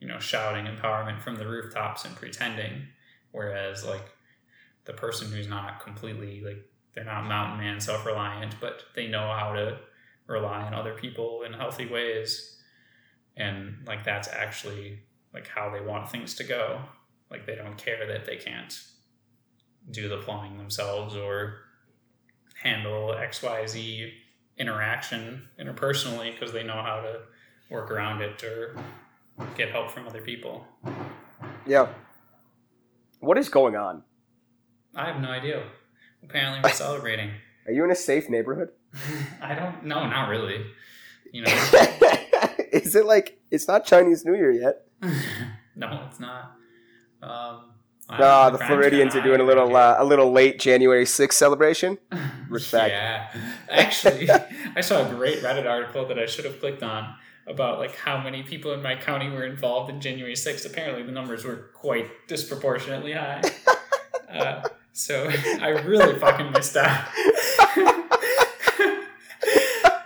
you know shouting empowerment from the rooftops and pretending whereas like the person who's not completely like they're not mountain man self-reliant but they know how to rely on other people in healthy ways and like that's actually like how they want things to go like they don't care that they can't do the plumbing themselves or handle xyz interaction interpersonally because they know how to work around it or get help from other people Yeah. What is going on? i have no idea apparently we're celebrating [LAUGHS] Are you in a safe neighborhood? [LAUGHS] I don't. No, not really. You know. [LAUGHS] is it like it's not Chinese New Year yet? no, it's not. Um, Ah, the Floridians are doing a little uh, a little late January 6th celebration. respect. Yeah, actually, I saw a great Reddit article that I should have clicked on about like how many people in my county were involved in January 6th. Apparently, the numbers were quite disproportionately high. uh, so I really fucking missed out. [LAUGHS]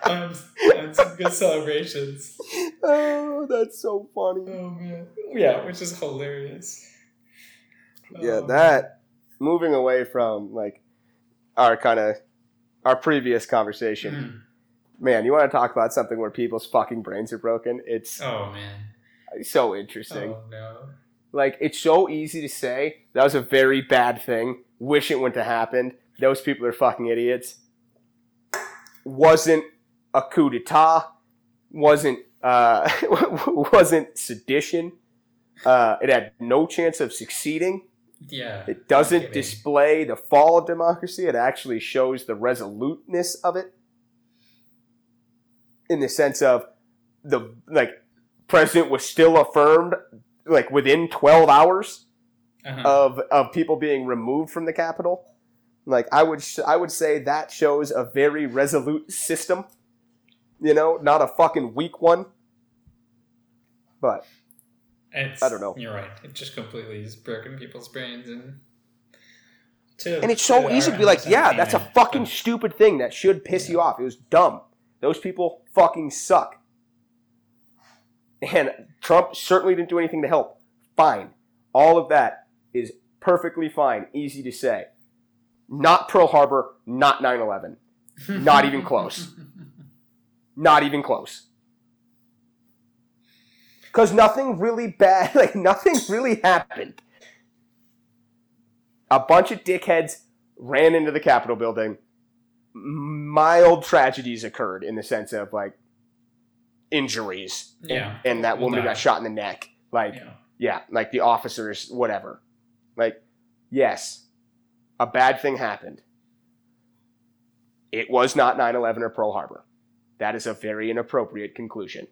on, on some good celebrations. Oh, that's so funny. Oh man. Yeah, which is hilarious. Yeah, Um, that moving away from like our kind of our previous conversation. mm. Man, you want to talk about something where people's fucking brains are broken? It's Oh man. so interesting. Oh no. Like it's so easy to say that was a very bad thing. Wish it wouldn't have happened. Those people are fucking idiots. Wasn't a coup d'état. Wasn't uh, [LAUGHS] wasn't sedition. Uh, it had no chance of succeeding. Yeah. It doesn't display the fall of democracy. It actually shows the resoluteness of it. In the sense of the like president was still affirmed like within 12 hours Uh-huh. of of people being removed from the Capitol. Like I would sh- I would say that shows a very resolute system. You know, not a fucking weak one. But It's, I don't know. You're right. It just completely has broken people's brains and. To, and it's so easy to be like, yeah, that's a fucking stupid thing that should piss you off. It was dumb. Those people fucking suck. And Trump certainly didn't do anything to help. Fine. All of that is perfectly fine, easy to say. Not Pearl Harbor, not 9 11. Not even close. [LAUGHS] Not even close. Because nothing really bad, [LAUGHS] like, nothing really happened. A bunch of dickheads ran into the Capitol building. Mild tragedies occurred in the sense of, like, injuries. And- Yeah. And, that Well, woman that- got shot in the neck. Like, yeah. yeah, like the officers, whatever. Like, yes, a bad thing happened. It was not 9 11 or Pearl Harbor. That is a very inappropriate conclusion.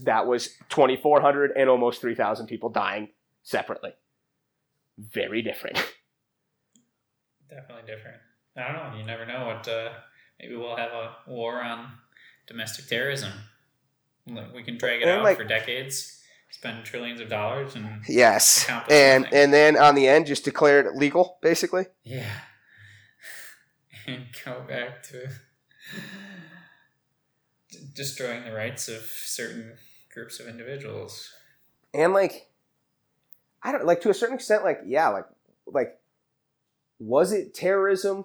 That was 2,400 and almost 3,000 people dying separately. Very different. [LAUGHS] Definitely different. I don't know. You never know what. Uh, maybe we'll have a war on domestic terrorism. We can drag it And, out like- for decades, spend trillions of dollars, and Yes. And nothing. and then on the end, just declare it legal, basically. yeah, [LAUGHS] and go back to destroying the rights of certain groups of individuals. and like i don't like to a certain extent like yeah like like was it terrorism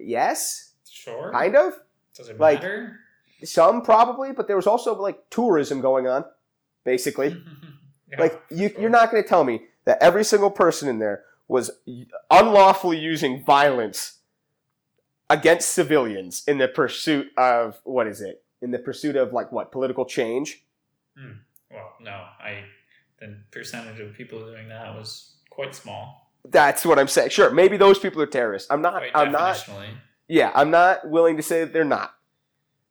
yes Sure. kind of Does it like- matter? some probably but there was also like tourism going on basically. [LAUGHS] Yeah, like you, you're not going to tell me that every single person in there was unlawfully using violence against civilians in the pursuit of what is it? In the pursuit of like what? Political change? Hmm. Well, no, I the percentage of people doing that was quite small. that's what i'm saying. Sure maybe those people are terrorists. I'm not Quite i'm not. Yeah, I'm not willing to say that they're not.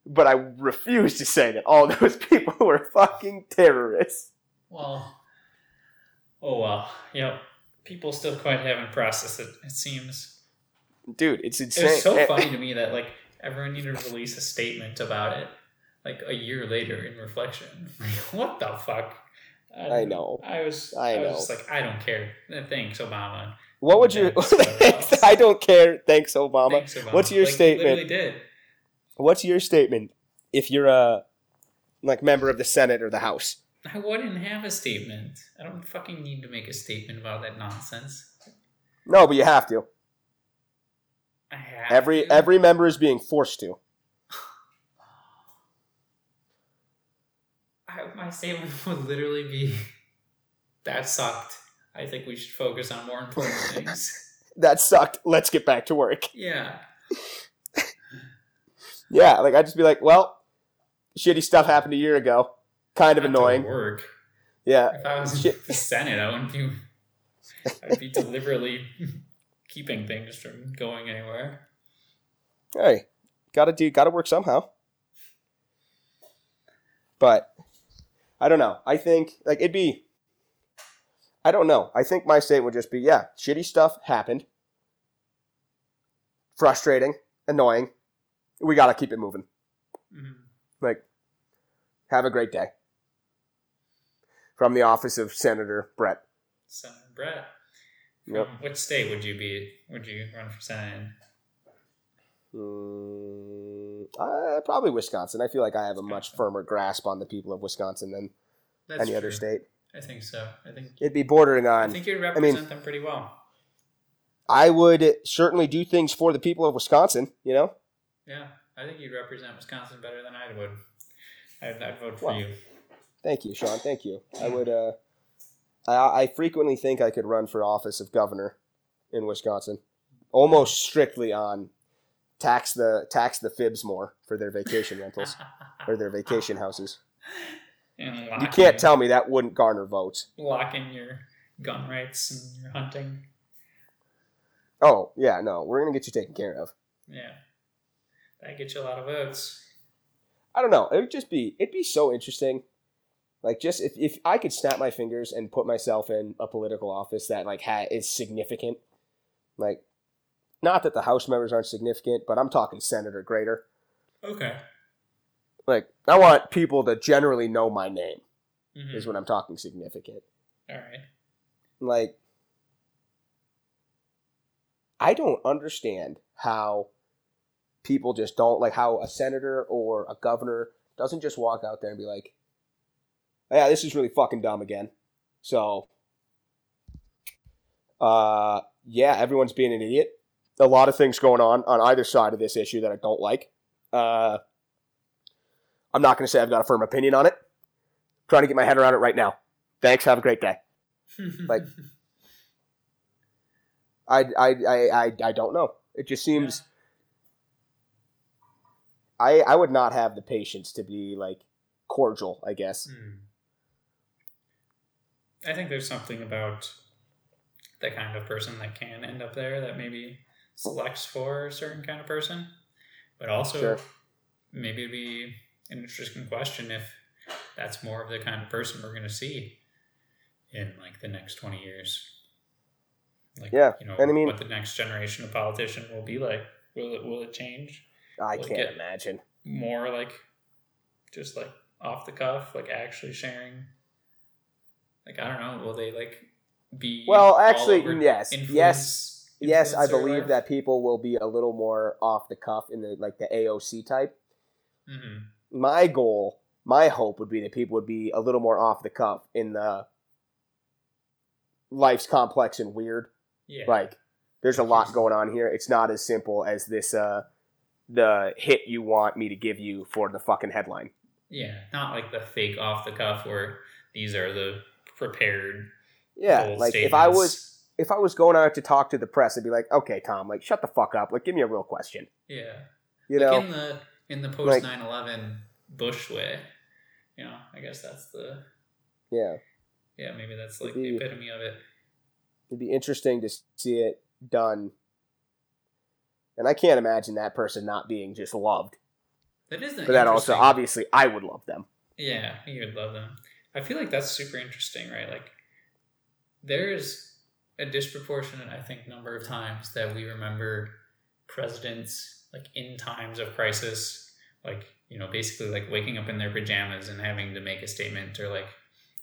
But I refuse to say that all [LAUGHS] those people were fucking terrorists. Well, oh well. Yep. People still quite haven't processed it. It seems. Dude, it's insane. was so eh, funny to [LAUGHS] me that like everyone needed to release a statement about it, like a year later in reflection. [LAUGHS] what the fuck? I um, know. I was. I I, was know. just like, I don't care. Uh, thanks, Obama. What would you I don't care. Thanks, Obama. Thanks, Obama. What's your Like, statement? Literally did. What's your statement if you're a like member of the Senate or the House? I wouldn't have a statement. I don't fucking need to make a statement about that nonsense. No, but you have to. I have Every to. every member is being forced to. [SIGHS] I, my statement [LAUGHS] would literally be that sucked. I think we should focus on more important [LAUGHS] things. That sucked. Let's get back to work. Yeah. Yeah, like I'd just be like, well, shitty stuff happened a year ago. Kind of Not annoying. Work. Yeah. If I was in the Senate, I wouldn't be. I'd be deliberately [LAUGHS] keeping things from going anywhere. hey, gotta do, gotta work somehow. But I don't know. I think like it'd be. I don't know. I think my state would just be, yeah, shitty stuff happened. Frustrating, annoying. We gotta keep it moving. Mhm. Like, have a great day. From the office of Senator Brett. Senator Brett. Yep. Which state would you be? Would you run for senate? Mm, uh, probably Wisconsin. I feel like I have a much firmer grasp on the people of Wisconsin than That's any other state. I think so. I think. It'd be bordering on. I think you'd mean- represent them pretty well. I would certainly do things for the people of Wisconsin. You know, Yeah, I think you'd represent Wisconsin better than I would. I'd, I'd vote for Well, you. thank you, Sean. Thank you. I would. Uh, I, I frequently think I could run for office of governor in Wisconsin, almost strictly on tax the tax the fibs more for their vacation rentals or their vacation houses. [LAUGHS] You can't tell me that wouldn't garner votes. lock in your gun rights and your hunting. Oh yeah, no, we're gonna get you taken care of. Yeah, that gets you a lot of votes. I don't know. It would just be it'd be so interesting. Like just if, if I could snap my fingers and put myself in a political office that like ha- is significant, like not that the House members aren't significant, but I'm talking senator greater. Okay. Like I want people to generally know my name Mhm. is when I'm talking significant. All right. Like I don't understand how people just don't like how a senator or a governor doesn't just walk out there and be like, "Yeah, this is really fucking dumb again." So, uh, yeah, everyone's being an idiot. A lot of things going on on either side of this issue that I don't like. Uh, I'm not going to say I've got a firm opinion on it. trying to get my head around it right now. Thanks. Have a great day. Like- [LAUGHS] I, I, I, I, I don't know. It just seems I I would not have the patience to be like cordial. I guess. Hmm. I think there's something about the kind of person that can end up there that maybe selects for a certain kind of person, but also Sure. maybe it'd be an interesting question if that's more of the kind of person we're going to see in like the next 20 years. Like, Yeah, you know, and I mean- what the next generation of politician will be like. Will it, will it change? I can't imagine. more like just like off the cuff, like actually sharing. Like I don't know, will they like be Well, all actually, yes, influence- yes, yes. I believe life? that people will be a little more off the cuff in the like the AOC type. Mhm. My goal, my hope would be that people would be a little more off the cuff in the life's complex and weird. Yeah, Like, there's a lot going on here. It's not as simple as this. uh the hit you want me to give you for the fucking headline. yeah, not like the fake off the cuff where these are the prepared. Yeah, like if I was if I was going out to talk to the press, I'd be like, okay, Tom, like shut the fuck up. Like, give me a real question. yeah, You like know, in the in the post 9-11 Bush way, you know, I guess that's the yeah. yeah maybe that's like It'd the epitome of it. It'd be interesting to see it done. And I can't imagine that person not being just loved. That is But that also, obviously, I would love them. Yeah, you would love them. I feel like that's super interesting, right? Like, there's a disproportionate, I think, number of times that we remember presidents, like, in times of crisis, like, you know, basically, like, waking up in their pajamas and having to make a statement, or, like,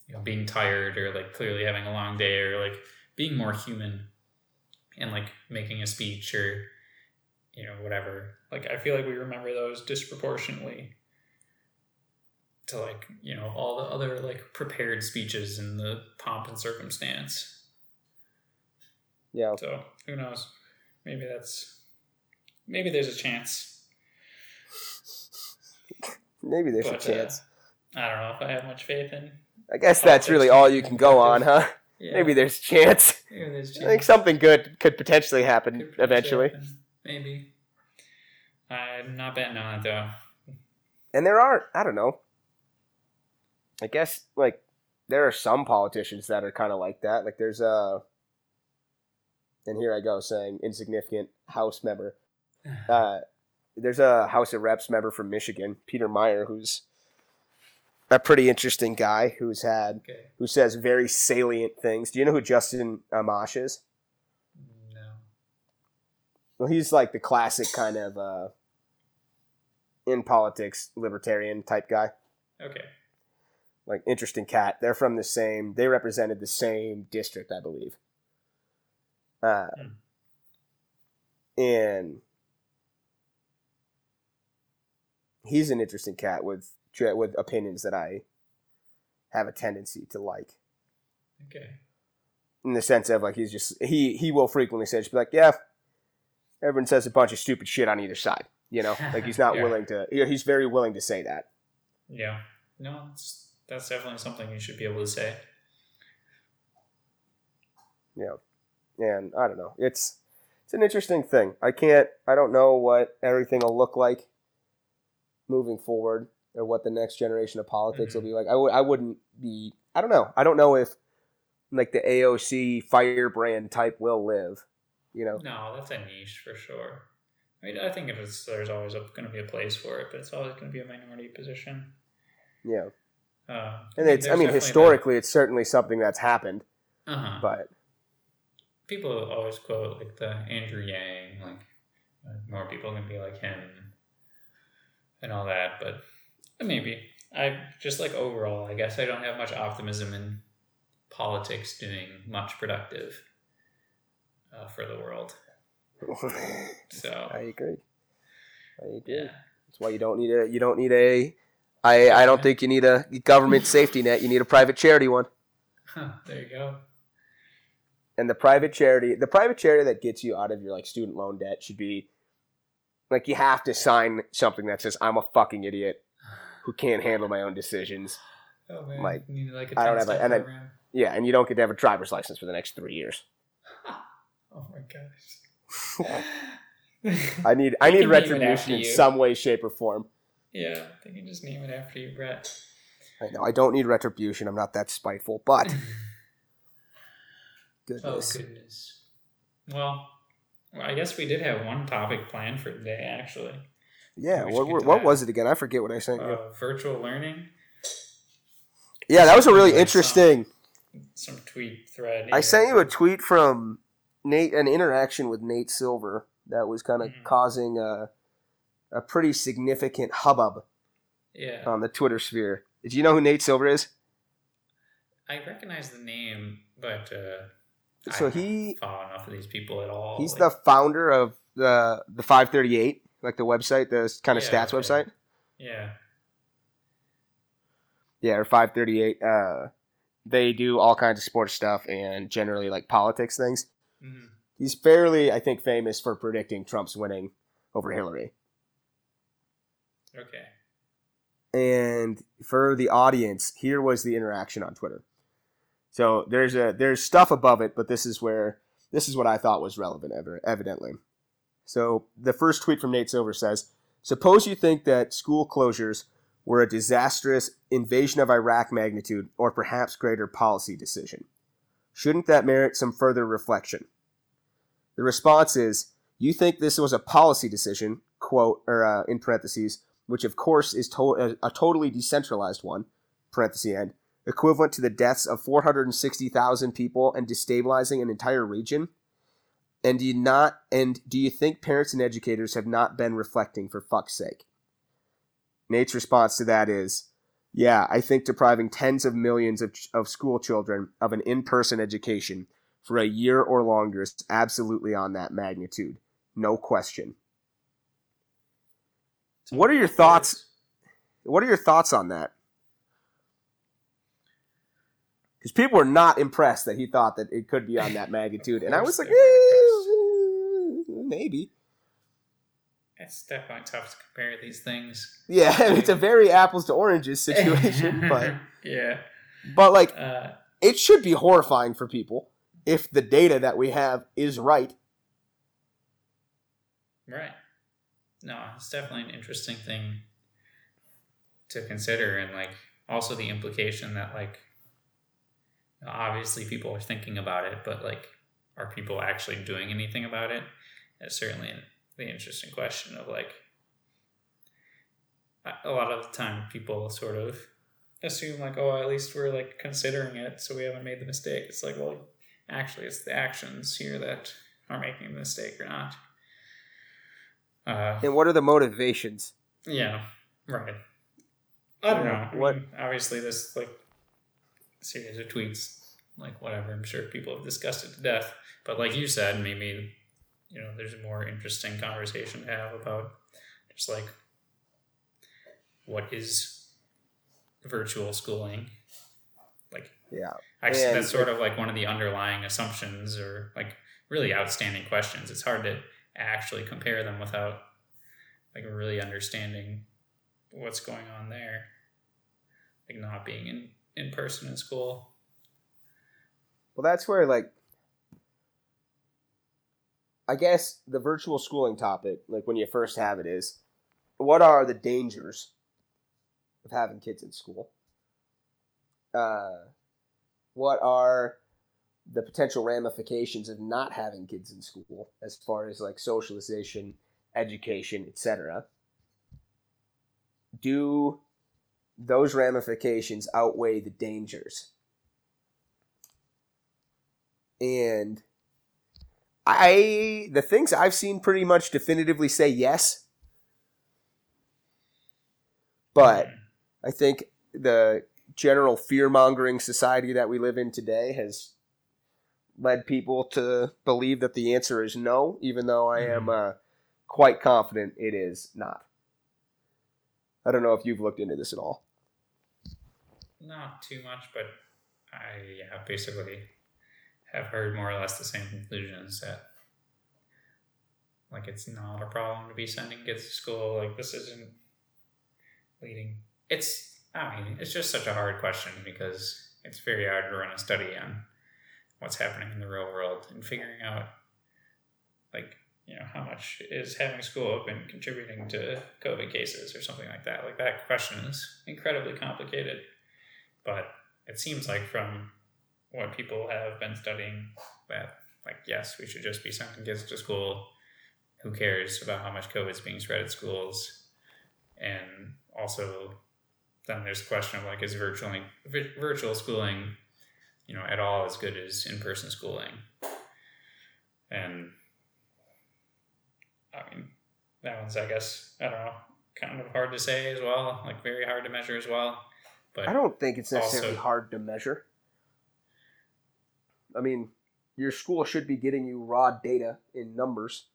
you know, being tired, or, like, clearly having a long day, or, like, being more human and, like, making a speech, or, you know, whatever. Like, I feel like we remember those disproportionately to like you know all the other like prepared speeches and the pomp and circumstance Yeah. so who knows maybe that's maybe there's a chance Maybe there's a chance. uh, i don't know if i have much faith in I guess that's really all you can go on, huh? yeah, Maybe there's a chance. maybe there's a I think something good could potentially happen Could potentially eventually. happen. Maybe i'm not betting on it though And there are, I don't know. I guess like there are some politicians that are kind of like that. Like there's a, and here I go saying insignificant House member. [SIGHS] Uh, there's a House of Reps member from Michigan, Peter Meijer, who's a pretty interesting guy who's had okay who says very salient things. Do you know who Justin Amash is? Well, he's like the classic kind of uh, in politics libertarian type guy. okay like interesting cat. They're from the same. They represented the same district, I believe. Uh, Hmm. and he's an interesting cat with with opinions that I have a tendency to like. okay In the sense of like he's just he he will frequently say just be like yeah, everyone says a bunch of stupid shit on either side. You know, [LAUGHS] like he's not Yeah. willing to. you know, He's very willing to say that. yeah no that's definitely something you should be able to say Yeah. and I don't know. It's it's an interesting thing. I can't. I don't know what everything will look like moving forward, or what the next generation of politics will mm-hmm. be like. I would. I wouldn't be. I don't know. I don't know if like the AOC firebrand type will live. You know. No, that's a niche for sure. I mean, I think it's, there's always going to be a place for it, but it's always going to be a minority position. Yeah. Uh, And it's, I mean, historically, it's certainly something that's happened, uh huh. but people always quote like the Andrew Yang, like more people can be like him, and all that. But maybe I just like overall, I guess I don't have much optimism in politics doing much productive uh, for the world. [LAUGHS] So I agree. I agree. yeah, That's why you don't need a you don't need a I I don't think you need a government safety net. You need a private charity one. [LAUGHS] huh, there you go. And the private charity, the private charity that gets you out of your like student loan debt should be like you have to sign something that says I'm a fucking idiot who can't handle my own decisions. Oh man, Like, you need like a I don't have a- 10-step and then- Yeah, and you don't get to have a driver's license for the next three years. [LAUGHS] Oh my gosh. I need I need can name it after retribution in some way, shape, or form. yeah, they can just name it after you, Brett. I know I don't need retribution. I'm not that spiteful, but [LAUGHS] oh goodness. goodness. Well, I guess we did have one topic planned for today, actually. Yeah, We what, what, what was it again? I forget what I sent you. Uh, virtual learning. Yeah, that was a really interesting. Some tweet thread. I sent you a tweet from Nate, an interaction with Nate Silver that was kind of Mhm. causing a, a pretty significant hubbub Yeah, on the Twitter sphere. Did you know who Nate Silver is? I recognize the name, but uh, So he follow enough of these people at all. he's like- the founder of the the 538, like the website, the kind of Yeah, stats okay. website. yeah. Yeah, or 538. Uh, they do all kinds of sports stuff and generally like politics things. Mhm. He's fairly, I think, famous for predicting Trump's winning over Hillary. Okay. and for the audience here was the interaction on twitter so there's a there's stuff above it but this is where this is what i thought was relevant ever evidently so the first tweet from nate silver says suppose you think that school closures were a disastrous invasion of iraq magnitude or perhaps greater policy decision shouldn't that merit some further reflection the response is you think this was a policy decision quote or uh, in parentheses which of course is to- a, a totally decentralized one, parenthesis end, equivalent to the deaths of 460,000 people and destabilizing an entire region? And do you not and do you think parents and educators have not been reflecting for fuck's sake? Nate's response to that is, yeah, I think depriving tens of millions of, of school children of an in-person education for a year or longer is absolutely on that magnitude. No question. What are your thoughts? What are your thoughts on that? Because people were not impressed that he thought that it could be on that magnitude, and I was like, eh, maybe. It's definitely tough to compare these things. Yeah, [LAUGHS] it's a very apples to oranges [LAUGHS] situation, but [LAUGHS] yeah. but like Uh, it should be horrifying for people if the data that we have is right. Right. No, it's definitely an interesting thing to consider, and like also the implication that like obviously people are thinking about it, but like are people actually doing anything about it? That's certainly the interesting question of like a- lot of the time people sort of assume like oh at least we're like considering it so we haven't made the mistake it's like well actually it's the actions here that are making the mistake or not uh, And what are the motivations? yeah, right. I don't know. I What- mean, obviously, this like series of tweets, like whatever. I'm sure people have discussed it to death. But like you said, maybe you know, there's a more interesting conversation to have about just like what is virtual schooling. Like, Yeah, actually, And- that's sort of like one of the underlying assumptions, or like really outstanding questions. It's hard to actually compare them without like really understanding what's going on there like not being in in person in school Well, that's where like I guess the virtual schooling topic, like when you first have it, is what are the dangers of having kids in school? Uh, what are the potential ramifications of not having kids in school as far as like socialization, education, etc.? Do those ramifications outweigh the dangers. And I the things I've seen pretty much definitively say yes. But I think the general fear mongering society that we live in today has led people to believe that the answer is no, even though I am uh, quite confident it is not. I don't know if you've looked into this at all. Not too much, but I yeah, basically have heard more or less the same conclusions that like it's not a problem to be sending kids to school. Like this isn't leading. It's I mean it's just such a hard question because it's very hard to run a study on what's happening in the real world and figuring out like you know how much is having school open contributing to COVID cases or something like that. Like that question is incredibly complicated, but it seems like from what people have been studying that like yes we should just be sending kids to school. Who cares about how much covid is being spread at schools? And also then there's the question of like is virtual virtual schooling you know at all as good as in-person schooling? And i mean that one's i guess i don't know kind of hard to say as well like very hard to measure as well but I don't think it's necessarily also- hard to measure. I mean, your school should be getting you raw data in numbers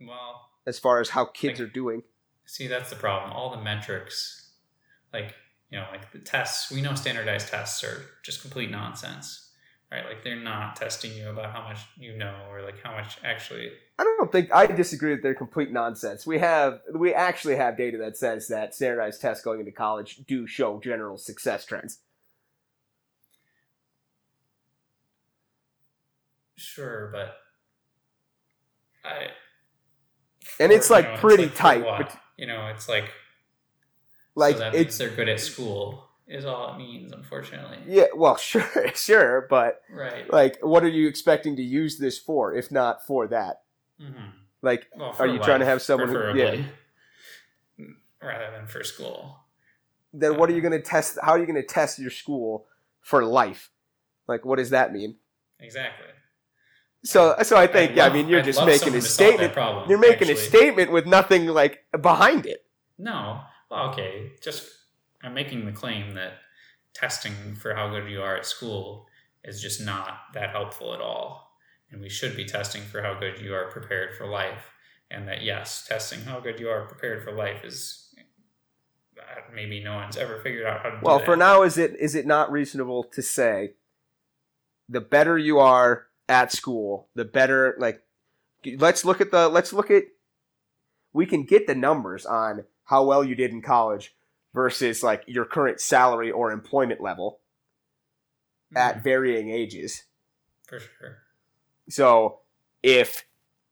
well as far as how kids Like- are doing. See, that's the problem. All the metrics, like, you know, like the tests, we know standardized tests are just complete nonsense, right? Like, they're not testing you about how much you know or like how much actually. I don't think I disagree that they're complete nonsense. We have we actually have data that says that standardized tests going into college do show general success trends. Sure, but I. And it's, like, you know, pretty for tight, what? but- you know, it's like Like so it's they're good at school is all it means, unfortunately. yeah, well, [LAUGHS] sure, sure, but Right. like, what are you expecting to use this for, if not for that? hmm Like, Well, Are you trying to have someone who- preferably, rather than for school? then what are you going to test? How are you going to test your school for life? Like, what does that mean? Exactly. So, so I think, I'd yeah, I mean, you're I'd just making a to solve that statement. problem, You're making a statement with nothing like behind it. No. Well, okay. Just I'm making the claim that testing for how good you are at school is just not that helpful at all, and we should be testing for how good you are prepared for life. And that yes, testing how good you are prepared for life is uh, maybe no one's ever figured out how to Well, for now, is it is it not reasonable to say the better you are at school, the better? Like, let's look at the let's look at we can get the numbers on how well you did in college versus like your current salary or employment level at Mhm, varying ages. for sure. So if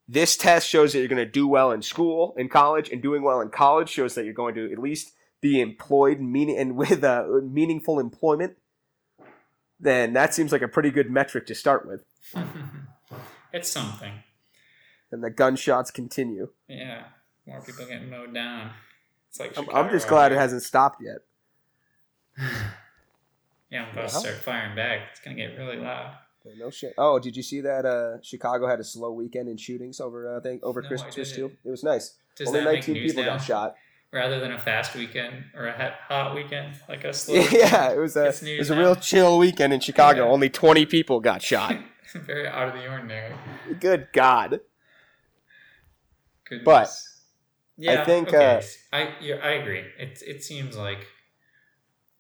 this test shows that you're going to do well in school, in college, and doing well in college shows that you're going to at least be employed, meaning and with a meaningful employment, then that seems like a pretty good metric to start with. [LAUGHS] it's something. And the gunshots continue. Yeah, more people getting mowed down. It's like I'm, Chicago I'm just glad it hasn't stopped yet. [SIGHS] yeah, I'm about Well. to start firing back. It's gonna get really loud. No shit. Oh, did you see that? Uh, Chicago had a slow weekend in shootings over. I think over No, Christmas too. It was nice. Does Only that make 19 news people now? got shot. Rather than a fast weekend or a hot- weekend, like a slow. [LAUGHS] yeah, it was a it was a now. real chill weekend in Chicago. Yeah. Only 20 people got shot. [LAUGHS] Very out of the ordinary. Good God. Goodness. But, yeah, I think, okay. uh, I yeah, I agree. It it seems like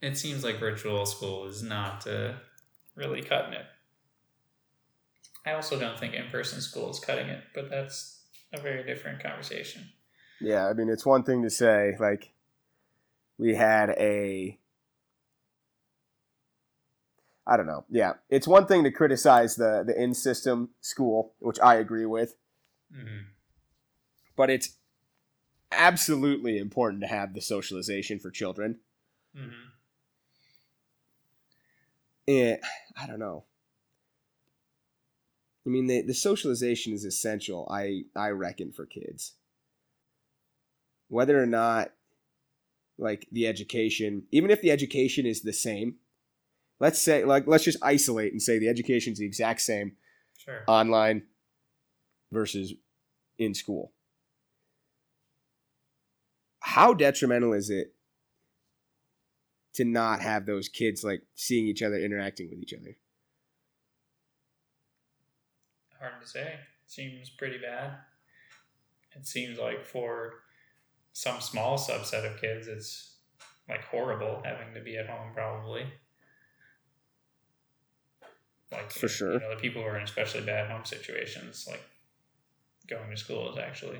it seems like virtual school is not uh, really cutting it. I also don't think in person school is cutting it, but that's a very different conversation. Yeah, I mean, it's one thing to say, like, we had a. I don't know. Yeah, it's one thing to criticize the the in system school, which I agree with, hmm but it's absolutely important to have the socialization for children. hmm Eh, I don't know. I mean, the, the socialization is essential. I I reckon for kids, whether or not like the education, even if the education is the same, let's say like let's just isolate and say the education is the exact same Sure. online versus in school. How detrimental is it to not have those kids like seeing each other, interacting with each other? Hard to say. Seems pretty bad. It seems like for some small subset of kids, it's like horrible having to be at home, probably. Like For sure. you know, the people who are in especially bad home situations, like going to school is actually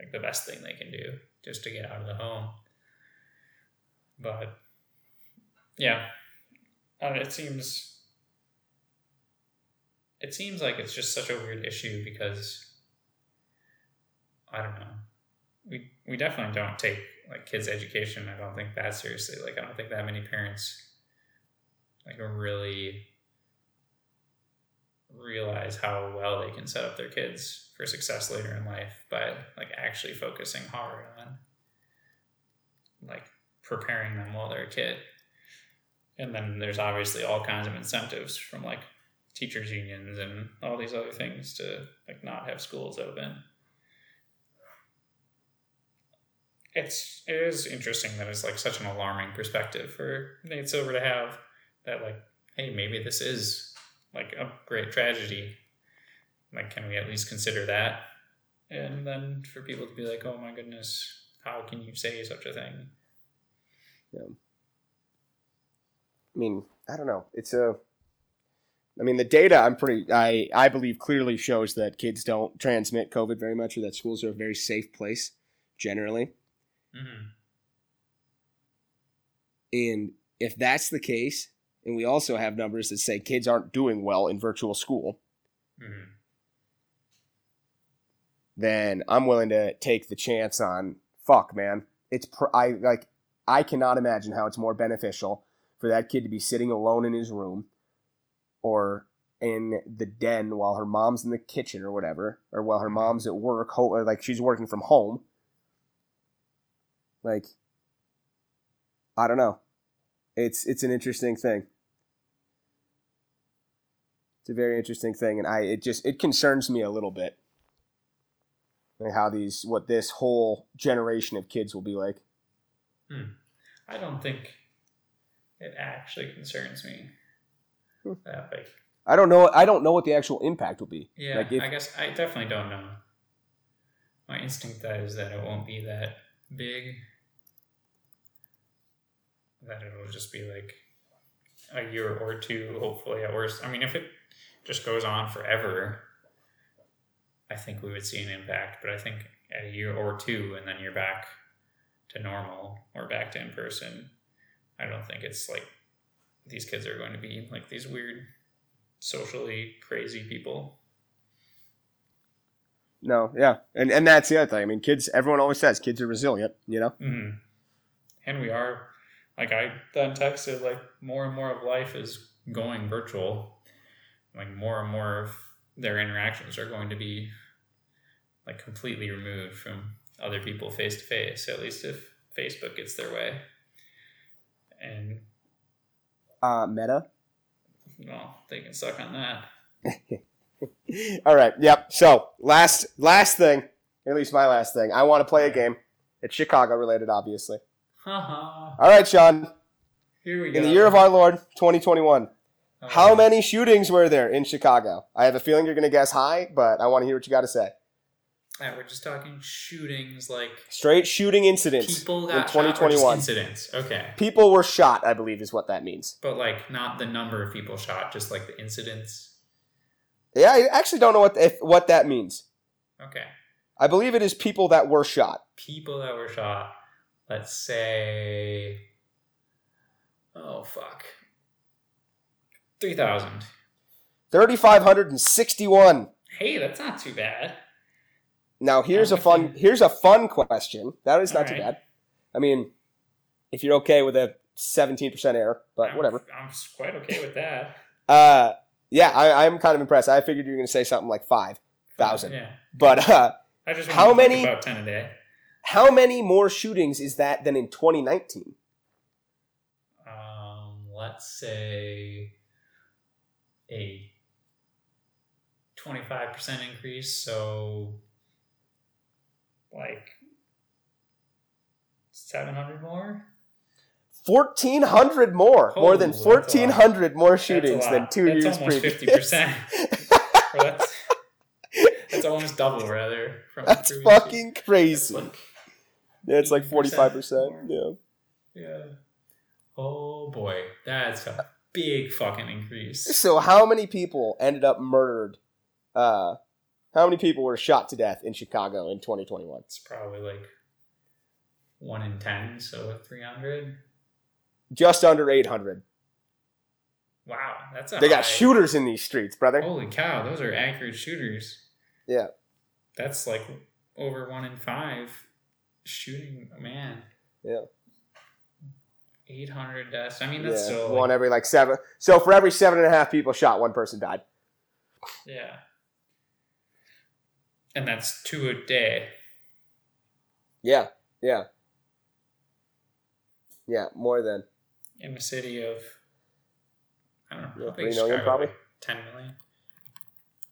like the best thing they can do just to get out of the home. But yeah, I don't know, it seems it seems like it's just such a weird issue because I don't know. We definitely don't take like kids' education. I don't think that seriously. Like I don't think that many parents like really realize how well they can set up their kids for success later in life by like actually focusing hard on like preparing them while they're a kid. And then there's obviously all kinds of incentives from like teachers unions and all these other things to like not have schools open. It's it is interesting that it's like such an alarming perspective for Nate Silver to have that like, hey, maybe this is like a great tragedy. Like, can we at least consider that? And then for people to be like, oh my goodness, how can you say such a thing? Yeah. I mean, I don't know. It's a. I mean, the data I'm pretty. I I believe clearly shows that kids don't transmit COVID very much, or that schools are a very safe place generally. Mm-hmm. And if that's the case, and we also have numbers that say kids aren't doing well in virtual school, Mm-hmm. then I'm willing to take the chance on fuck, man. It's pr- I like I cannot imagine how it's more beneficial for that kid to be sitting alone in his room or in the den while her mom's in the kitchen or whatever, or while her mom's at work, ho- like she's working from home. Like I don't know. It's it's an interesting thing. It's a very interesting thing, and I it just it concerns me a little bit. Like how these what this whole generation of kids will be like. I don't think it actually concerns me Hmm. that big. I don't know. I don't know what the actual impact will be. Yeah, Like if, I guess I definitely don't know. My instinct that is that it won't be that big. That it'll just be like a year or two, hopefully at worst. I mean, if it just goes on forever, I think we would see an impact. But I think at a year or two, and then you're back to normal or back to in person. I don't think it's like these kids are going to be like these weird, socially crazy people. no, yeah, and and that's the other thing. I mean, kids. Everyone always says kids are resilient. You know. Mm. And we are, like I then texted, like more and more of life is going virtual. Like more and more of their interactions are going to be like completely removed from other people face to face. At least if Facebook gets their way. And Uh, Meta. well, they can suck on that. [LAUGHS] All right. Yep. So last last thing, at least my last thing. I want to play a game. It's Chicago related, obviously. All right, Sean. Here we go. In the year of our Lord, 2021, Oh, how many shootings were there in Chicago? I have a feeling you're going to guess high, but I want to hear what you got to say. Yeah, we're just talking shootings, like Straight shooting incidents people in got just 2021. incidents. Okay. People were shot, I believe, is what that means. But like not the number of people shot, just like the incidents. Yeah, I actually don't know what if, what that means. Okay. I believe it is people that were shot. People that were shot, let's say oh fuck. Three thousand. 3,561. Hey, that's not too bad. Now here's a fun here's a fun question. That is not too bad. I mean, if you're okay with a 17% error, but I'm- whatever. I'm quite okay with that. Uh, yeah, I, I'm kind of impressed. I figured you were going to say something like five thousand. Yeah. But uh, How many- about ten a day. How many more shootings is that than in 2019? Um, let's say a 25% increase, so like 700 more? 1,400 more. more than Holy, that's a lot. 1,400 more shootings than two that's years almost previous. 50%. [LAUGHS] Or that's, that's almost double, rather. From That's the previous year. fucking That's crazy. like, Yeah, it's like 45%. Yeah. yeah. Oh boy, that's a big fucking increase. So how many people ended up murdered? Uh, how many people were shot to death in Chicago in 2021? It's probably like one in ten, so three hundred. Just under 800. Wow, that's a They got high- shooters in these streets, brother. Holy cow, those are accurate shooters. Yeah. That's like over one in five shooting man. Yeah. Eight hundred deaths. I mean, that's yeah, still one like, every like seven. So for every seven and a half people shot, one person died. yeah. And that's two a day. Yeah, yeah, yeah. More than in a city of I don't know Yeah, how big three is million, Chicago? probably. Like Ten million.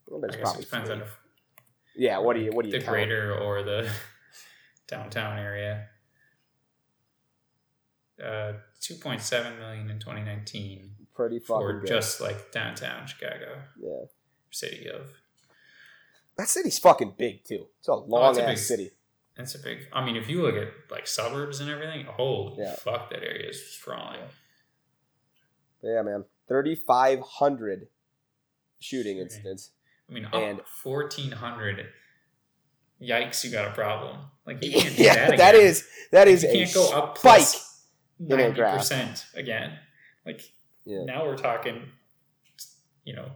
well, I guess it depends three. on if Yeah, what do you what do you the count? greater or the downtown area. Uh, two point seven million in twenty nineteen Pretty for good. just like downtown Chicago, yeah. city of. That city's fucking big too. It's a long Oh, it's a big- city. That's a big. I mean, if you look at like suburbs and everything, holy Yeah. fuck, that area is sprawling. But yeah, man. Thirty five hundred shooting Shooting. incidents. I mean, And- fourteen hundred. Yikes! You got a problem. Like you can't do yeah, that. that is that is you a can't go up spike. ninety percent again. Like Yeah. now we're talking, you know,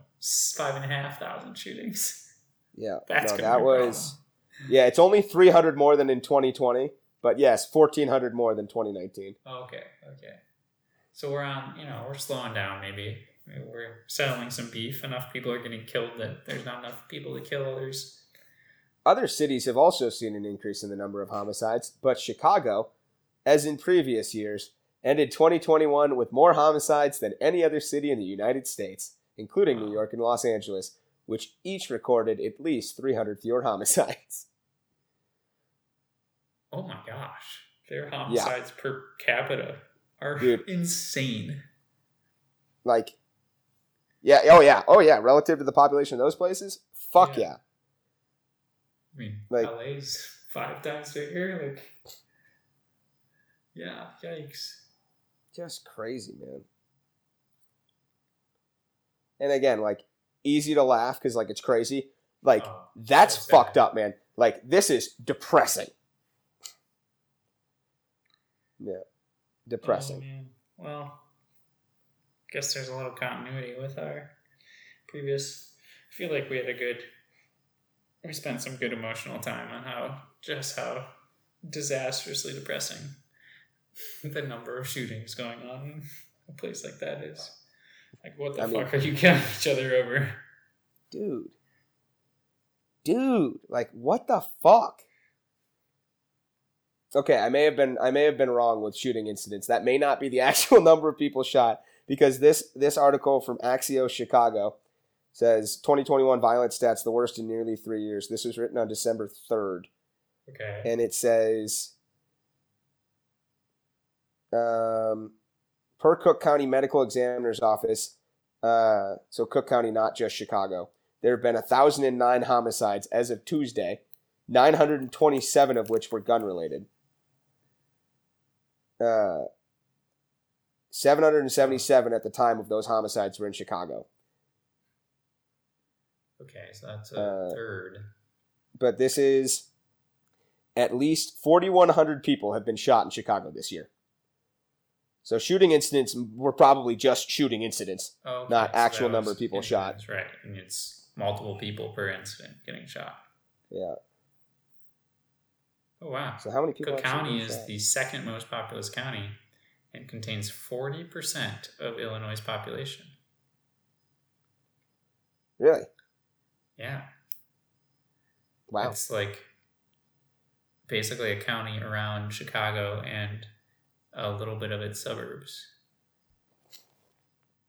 five and a half thousand shootings. Yeah, That's no, that was yeah. It's only three hundred more than in twenty twenty, but yes, fourteen hundred more than twenty nineteen. Okay, okay. So we're on. You know, we're slowing down. Maybe. Maybe we're settling some beef. Enough people are getting killed that there's not enough people to kill others. Other cities have also seen an increase in the number of homicides, but Chicago, as in previous years, ended 2021 with more homicides than any other city in the United States, including New York and Los Angeles, which each recorded at least 300 fewer [LAUGHS] homicides. Oh my gosh, their homicides per capita are Dude. insane. Like, yeah, oh yeah, oh yeah, relative to the population of those places, fuck Yeah. yeah. I mean, Like- LA's five times bigger. Like, yeah, yikes. Just crazy, man. And again, like easy to laugh because like it's crazy. Like Oh, that's fucked up, man. Like this is depressing. Yeah, depressing. Oh, man. Well, guess there's a little continuity with our previous. I feel like we had a good. We spent some good emotional time on how just how disastrously depressing the number of shootings going on in a place like that is. Like, what the I mean- fuck are you killing each other over? dude, dude, like what the fuck? Okay, I may have been I may have been wrong with shooting incidents. That may not be the [LAUGHS] actual number of people shot because this this article from Axios Chicago says 2021 violence stats the worst in nearly 3 years. This was written on December 3rd Okay. and it says um, per Cook County Medical Examiner's Office, uh, so Cook County, not just Chicago, there have been 1,009 homicides as of Tuesday, 927 of which were gun related. Uh, 777 at the time of those homicides were in Chicago. Okay, so that's a Uh, third. But this is at least 4,100 people have been shot in Chicago this year. So shooting incidents were probably just shooting incidents. Oh, okay, not so actual number of people shot. incidents, Right, and it's multiple people per incident getting shot. Yeah. Oh wow. So how many people? Cook County is shot? the second most populous county and contains 40% of Illinois' population. really Yeah. wow. It's like basically a county around Chicago and a little bit of its suburbs.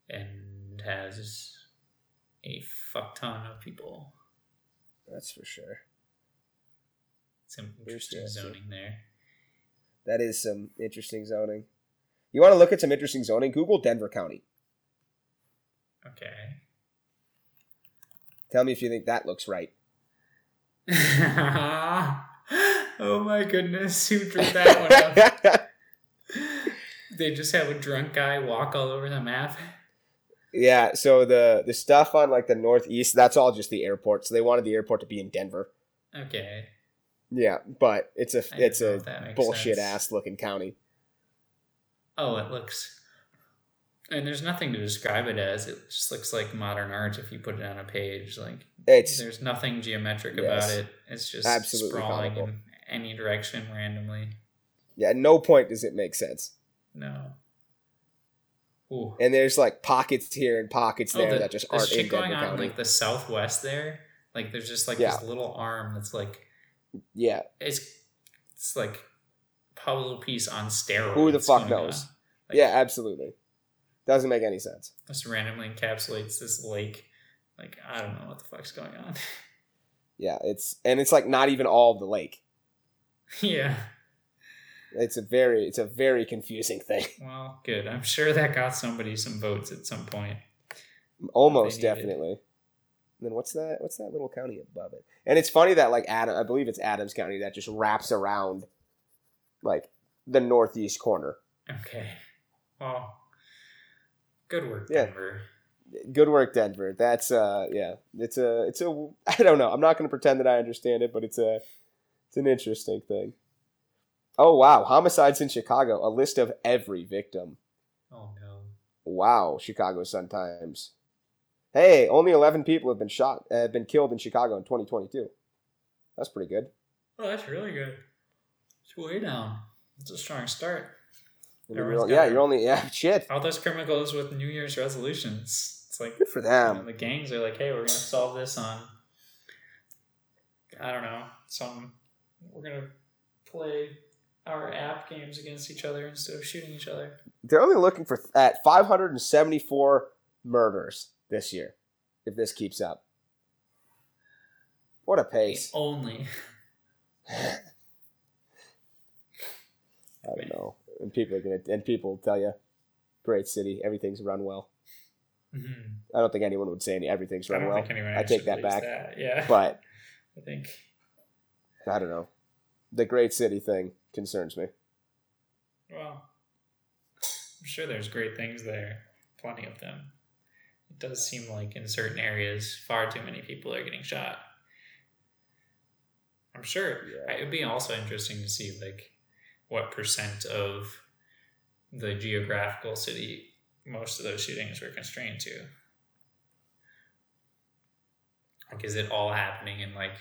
And has a fuck ton of people. That's for sure. Some interesting zoning there. That is some interesting zoning. You want to look at some interesting zoning? Google Denver County. Okay. Tell me if you think that looks right. [LAUGHS] oh my goodness, who drew that one up? [LAUGHS] They just have a drunk guy walk all over the map. yeah, so the the stuff on like the northeast, that's all just the airport. So they wanted the airport to be in Denver. Okay. Yeah, but it's a I it's a if that makes bullshit sense. ass looking county. Oh, it looks. And there's nothing to describe it as. It just looks like modern art if you put it on a page. Like It's there's nothing geometric Yes. about it. It's just Absolutely sprawling comical. in any direction randomly. yeah, at no point does it make sense. No. Ooh. And there's like pockets here and pockets oh, there Oh, the- that just aren't in shit going Denver on County. like the southwest there. Like there's just like Yeah. this little arm that's like yeah, it's it's like puzzle piece on steroids. Who the fuck knows? Like, yeah, absolutely. Doesn't make any sense. Just randomly encapsulates this lake. Like I don't know what the fuck's going on. [LAUGHS] Yeah, it's and it's like not even all of the lake. yeah. It's a very it's a very confusing thing. [LAUGHS] Well, good. I'm sure that got somebody some votes at some point. Almost definitely. And then what's that? What's that little county above it? And it's funny that like Adam, I believe it's Adams County that just wraps around like the northeast corner. Okay. Well, good work, Yeah. Denver. Good work, Denver. That's uh yeah. It's a it's a [LAUGHS] I don't know. I'm not going to pretend that I understand it, but it's a it's an interesting thing. Oh wow, homicides in Chicago. A list of every victim. Oh no. Wow, Chicago Sun Times. Hey, only 11 people have been shot, have been killed in Chicago in 2022. That's pretty good. Oh, that's really good. It's way down. It's a strong start. I Everyone's you're- yeah, you're only yeah [LAUGHS] shit. All those criminals with New Year's resolutions. It's like Good for you know, them. the gangs are like, hey, we're gonna solve this on. I don't know. Some we're gonna play our app games against each other instead of shooting each other. They're only looking for at 574 murders this year, if this keeps up. What a pace! Only. [LAUGHS] I don't know. And people are gonna and people tell you, great city, everything's run well. Mhm. I don't think anyone would say any everything's run don't well. I take that back. That. Yeah, but [LAUGHS] I think I don't know. The great city thing concerns me. well, I'm sure there's great things there. Plenty of them. It does seem like in certain areas, far too many people are getting shot. I'm sure Yeah. it would be also interesting to see like what percent of the geographical city most of those shootings were constrained to. Like, is it all happening in like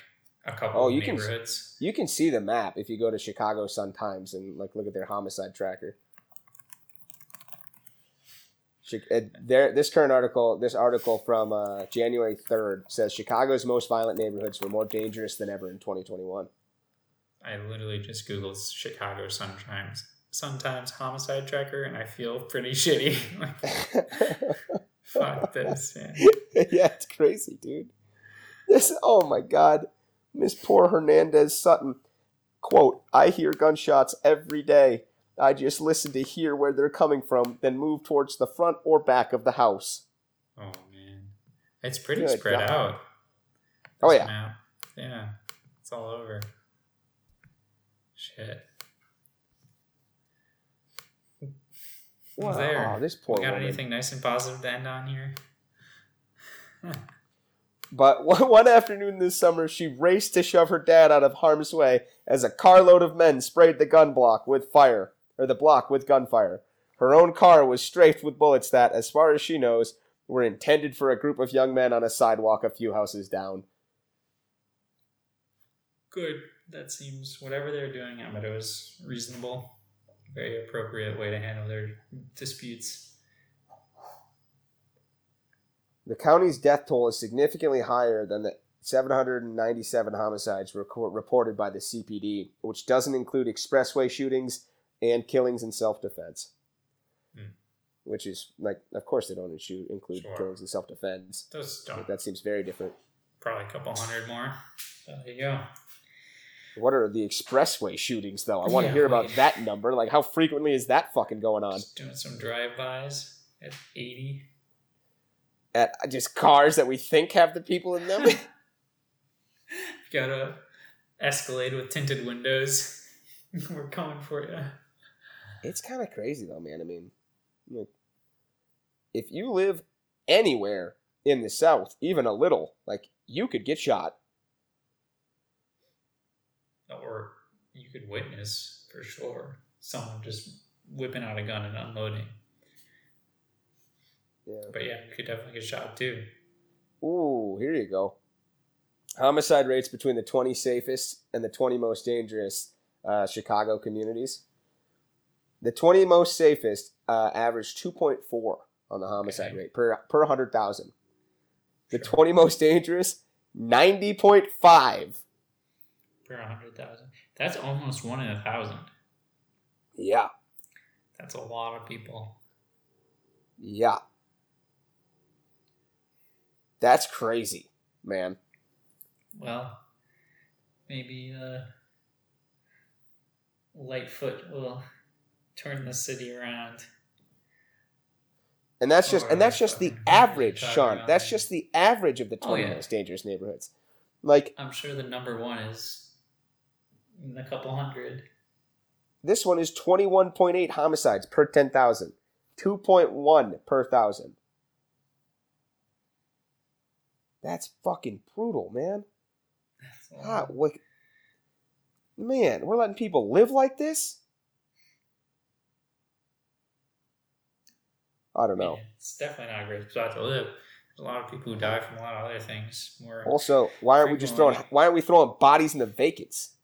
a couple Oh, of you can- neighborhoods? You can see the map if you go to Chicago Sun Times and like look at their homicide tracker. Uh, There, this current article, this article from uh, January third says Chicago's most violent neighborhoods were more dangerous than ever in 2021. I literally just googled Chicago Sun Times, Sun homicide tracker, and I feel pretty [LAUGHS] shitty. fuck [LAUGHS] this, man. yeah, it's crazy, dude. This, oh my god, Miss Poor Hernandez Sutton. Quote: I hear gunshots every day. I just listen to hear where they're coming from, then move towards the front or back of the house. Oh man, it's pretty Good spread God. out. Oh, yeah. map. yeah, it's all over. Shit. Wow, There. this poor we got woman. anything nice and positive to end on here? [LAUGHS] But [LAUGHS] one afternoon this summer, she raced to shove her dad out of harm's way as a carload of men sprayed the gun block with fire, or the block with gunfire. Her own car was strafed with bullets that, as far as she knows, were intended for a group of young men on a sidewalk a few houses down. Good. That seems whatever they're doing at it was reasonable. Very appropriate way to handle their disputes. The county's death toll is significantly higher than the 797 homicides record, reported by the CPD, which doesn't include expressway shootings and killings in self defense. Hmm. Which is like, of course, they don't shoot, include Sure. killings in self defense. Those don't. That seems very different. Probably a couple hundred more. So there you go. What are the expressway shootings, though? I want to Yeah, hear about wait. that number. Like, how frequently is that fucking going on? Just doing some drive-bys at 80. At uh, just cars that we think have the people in them? [LAUGHS] Got a Escalade with tinted windows. [LAUGHS] We're coming for you. it's kind of crazy, though, man. I mean, like, if you live anywhere in the South, even a little, like, you could get shot. Or you could witness for sure someone just whipping out a gun and unloading. Yeah. But yeah, you could definitely get shot too. Ooh, here you go. Homicide rates between the 20 safest and the 20 most dangerous uh, Chicago communities. The 20 most safest uh, average 2.4 on the homicide Okay. rate per per 100,000. The Sure. 20 most dangerous 90.5. Per 100,000. That's almost one in a thousand. Yeah. That's a lot of people. Yeah. That's crazy, man. Well, maybe uh, Lightfoot will turn the city around. And that's just and that's just the average, Sean. That's just the average of the Oh, 20 yeah. most dangerous neighborhoods. Like I'm sure the number one is a couple hundred. This one is 21.8 homicides per 10,000. 2.1 per thousand. That's fucking brutal, man. That's a lot. God, what, man, we're letting people live like this? I don't know. It's definitely not a great spot to live. There's a lot of people who die from a lot of other things. More. Also, why aren't we just throwing why aren't we throwing bodies in the vacants?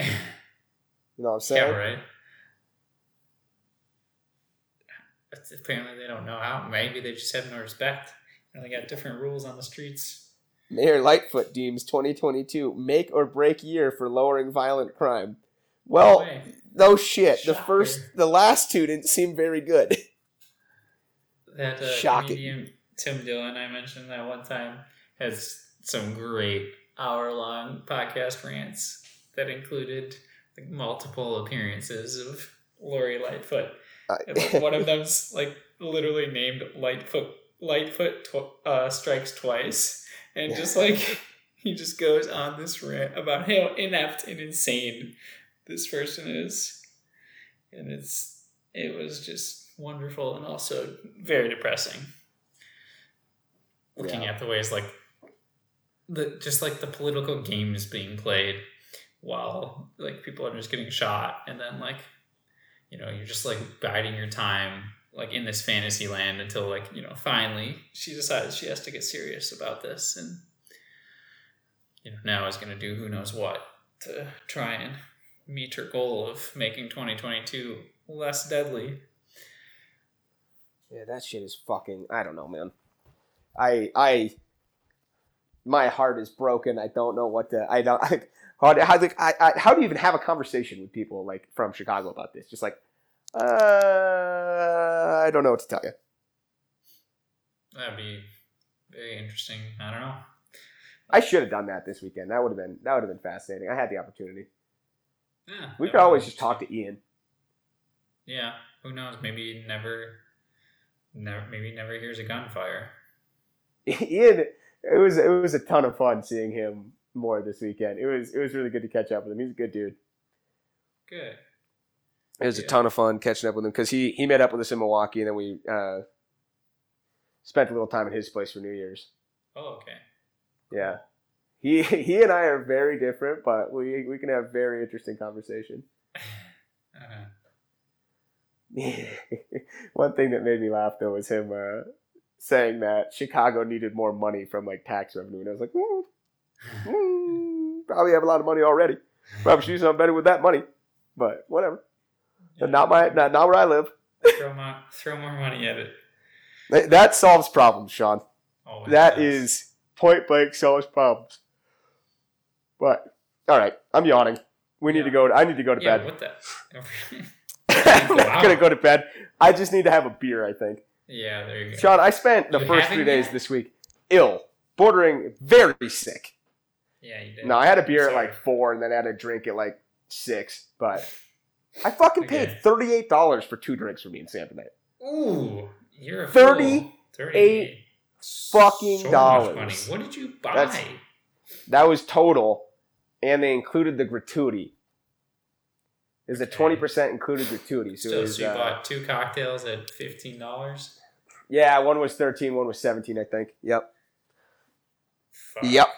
Yeah, You know what I'm saying? right. But apparently, they don't know how. Maybe they just have no respect. You know, they got different rules on the streets. Mayor Lightfoot deems 2022 make or break year for lowering violent crime. Well, Way. no shit. The first, the last two didn't seem very good. That uh, Shocking. comedian Tim Dillon I mentioned that one time has some great hour long podcast rants that included like multiple appearances of Lori Lightfoot. And, like, one of them's like literally named Lightfoot. Lightfoot tw- uh, strikes twice, and just like [LAUGHS] he just goes on this rant about how inept and insane this person is, and it's it was just wonderful and also very depressing. Looking Yeah. at the ways like the just like the political games being played while like people are just getting shot and then like you know you're just like biding your time like in this fantasy land until like you know finally she decides she has to get serious about this and you know now is going to do who knows what to try and meet her goal of making 2022 less deadly Yeah, that shit is fucking. I don't know, man. I I my heart is broken. I don't know what to. I don't. [LAUGHS] I, how, like, I, I, how do you even have a conversation with people like from Chicago about this? Just like, uh, I don't know what to tell you. that'd be very interesting i don't know I should have done that this weekend. That would have been that would have been fascinating. I had the opportunity. yeah, We could always just talk to Ian. yeah who knows maybe never never maybe never hears a gunfire [LAUGHS] Ian, it was it was a ton of fun seeing him more this weekend. It was it was really good to catch up with him. He's a good dude. good It was a ton of fun catching up with him because he he met up with us in Milwaukee and then we uh, spent a little time at his place for New Year's. oh okay Yeah, he [LAUGHS] he and I are very different, but we we can have very interesting conversation. [LAUGHS] uh, [LAUGHS] One thing that made me laugh though was him uh, saying that Chicago needed more money from like tax revenue, and I was like, mm, mm, probably have a lot of money already. Probably should do something better with that money, but whatever. But not my not, not where I live. throw, more, throw more money at it That- That solves problems, Sean. Always That does. is point blank solves problems. But all right, I'm yawning. We need Yeah. to go. I need to go to Yeah, bed. what the? [LAUGHS] [LAUGHS] I'm not Wow. gonna go to bed. I just need to have a beer. I think. Yeah, there you go. Sean, I spent the You first three days yet? this week ill, bordering very sick. Yeah, you did. No, I had a beer at like four, and then I had a drink at like six. But [SIGHS] I fucking paid thirty eight dollars for two drinks for me and Sam tonight. Ooh, you're a 38 fool. 38 fucking so dollars. What did you buy? That's- That was total, and they included the gratuity. Is a twenty percent included gratuity. So, Still, was, so you uh, bought two cocktails at fifteen dollars. Yeah, one was thirteen, one was seventeen, I think. Yep. Yep.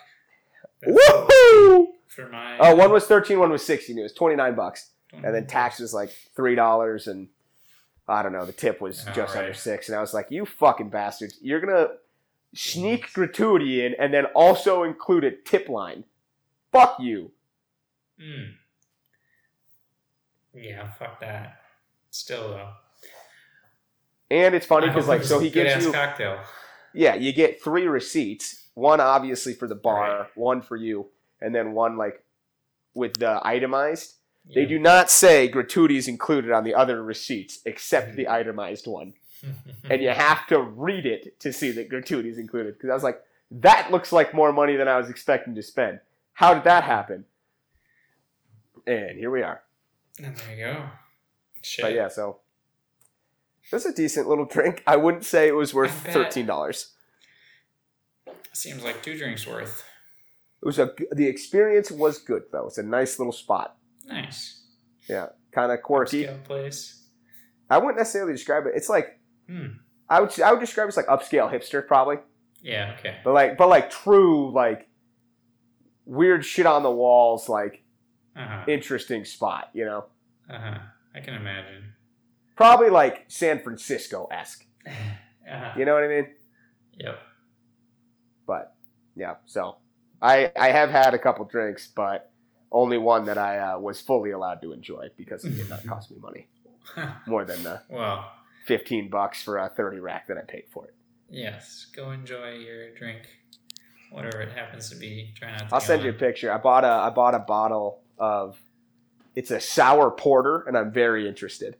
Woohoo! For my Oh, one was thirteen, one was sixteen. It was twenty nine bucks, and then tax was like three dollars, and I don't know. The tip was All just under six, and I was like, "You fucking bastards! You're gonna sneak gratuity in, and then also include a tip line. Fuck you." Mm. Yeah, fuck that. Still though. And it's funny because like so he gives you cocktail. yeah you get three receipts one obviously for the bar Right. one for you and then one like with the itemized they do not say gratuities included on the other receipts except the Mm-hmm. itemized one [LAUGHS] and you have to read it to see that gratuities included because i was like that looks like more money than i was expecting to spend how did that happen and here we are And there you go. Shit. but yeah so it was a decent little drink i wouldn't say it was worth $13 Seems like two drinks worth. It was a the experience was good though. It's a nice little spot. Nice. Yeah, kind of quirky. Scale place. I wouldn't necessarily describe it. It's like Hmm. I would I would describe it as like upscale hipster probably, Yeah. Okay. but like but like true like weird shit on the walls like Uh huh. interesting spot. You know, Uh huh. I can imagine. Probably like San Francisco esque. [SIGHS] Uh-huh. You know what I mean? Yep. But yeah, so I I have had a couple drinks, but only one that I uh, was fully allowed to enjoy because it did not [LAUGHS] cost me money [LAUGHS] more than the well, fifteen bucks for a thirty rack that I paid for it. yes. Go enjoy your drink, whatever it happens to be. Try not to. I'll send you a picture. I bought a I bought a bottle of it's a sour porter, and I'm very interested.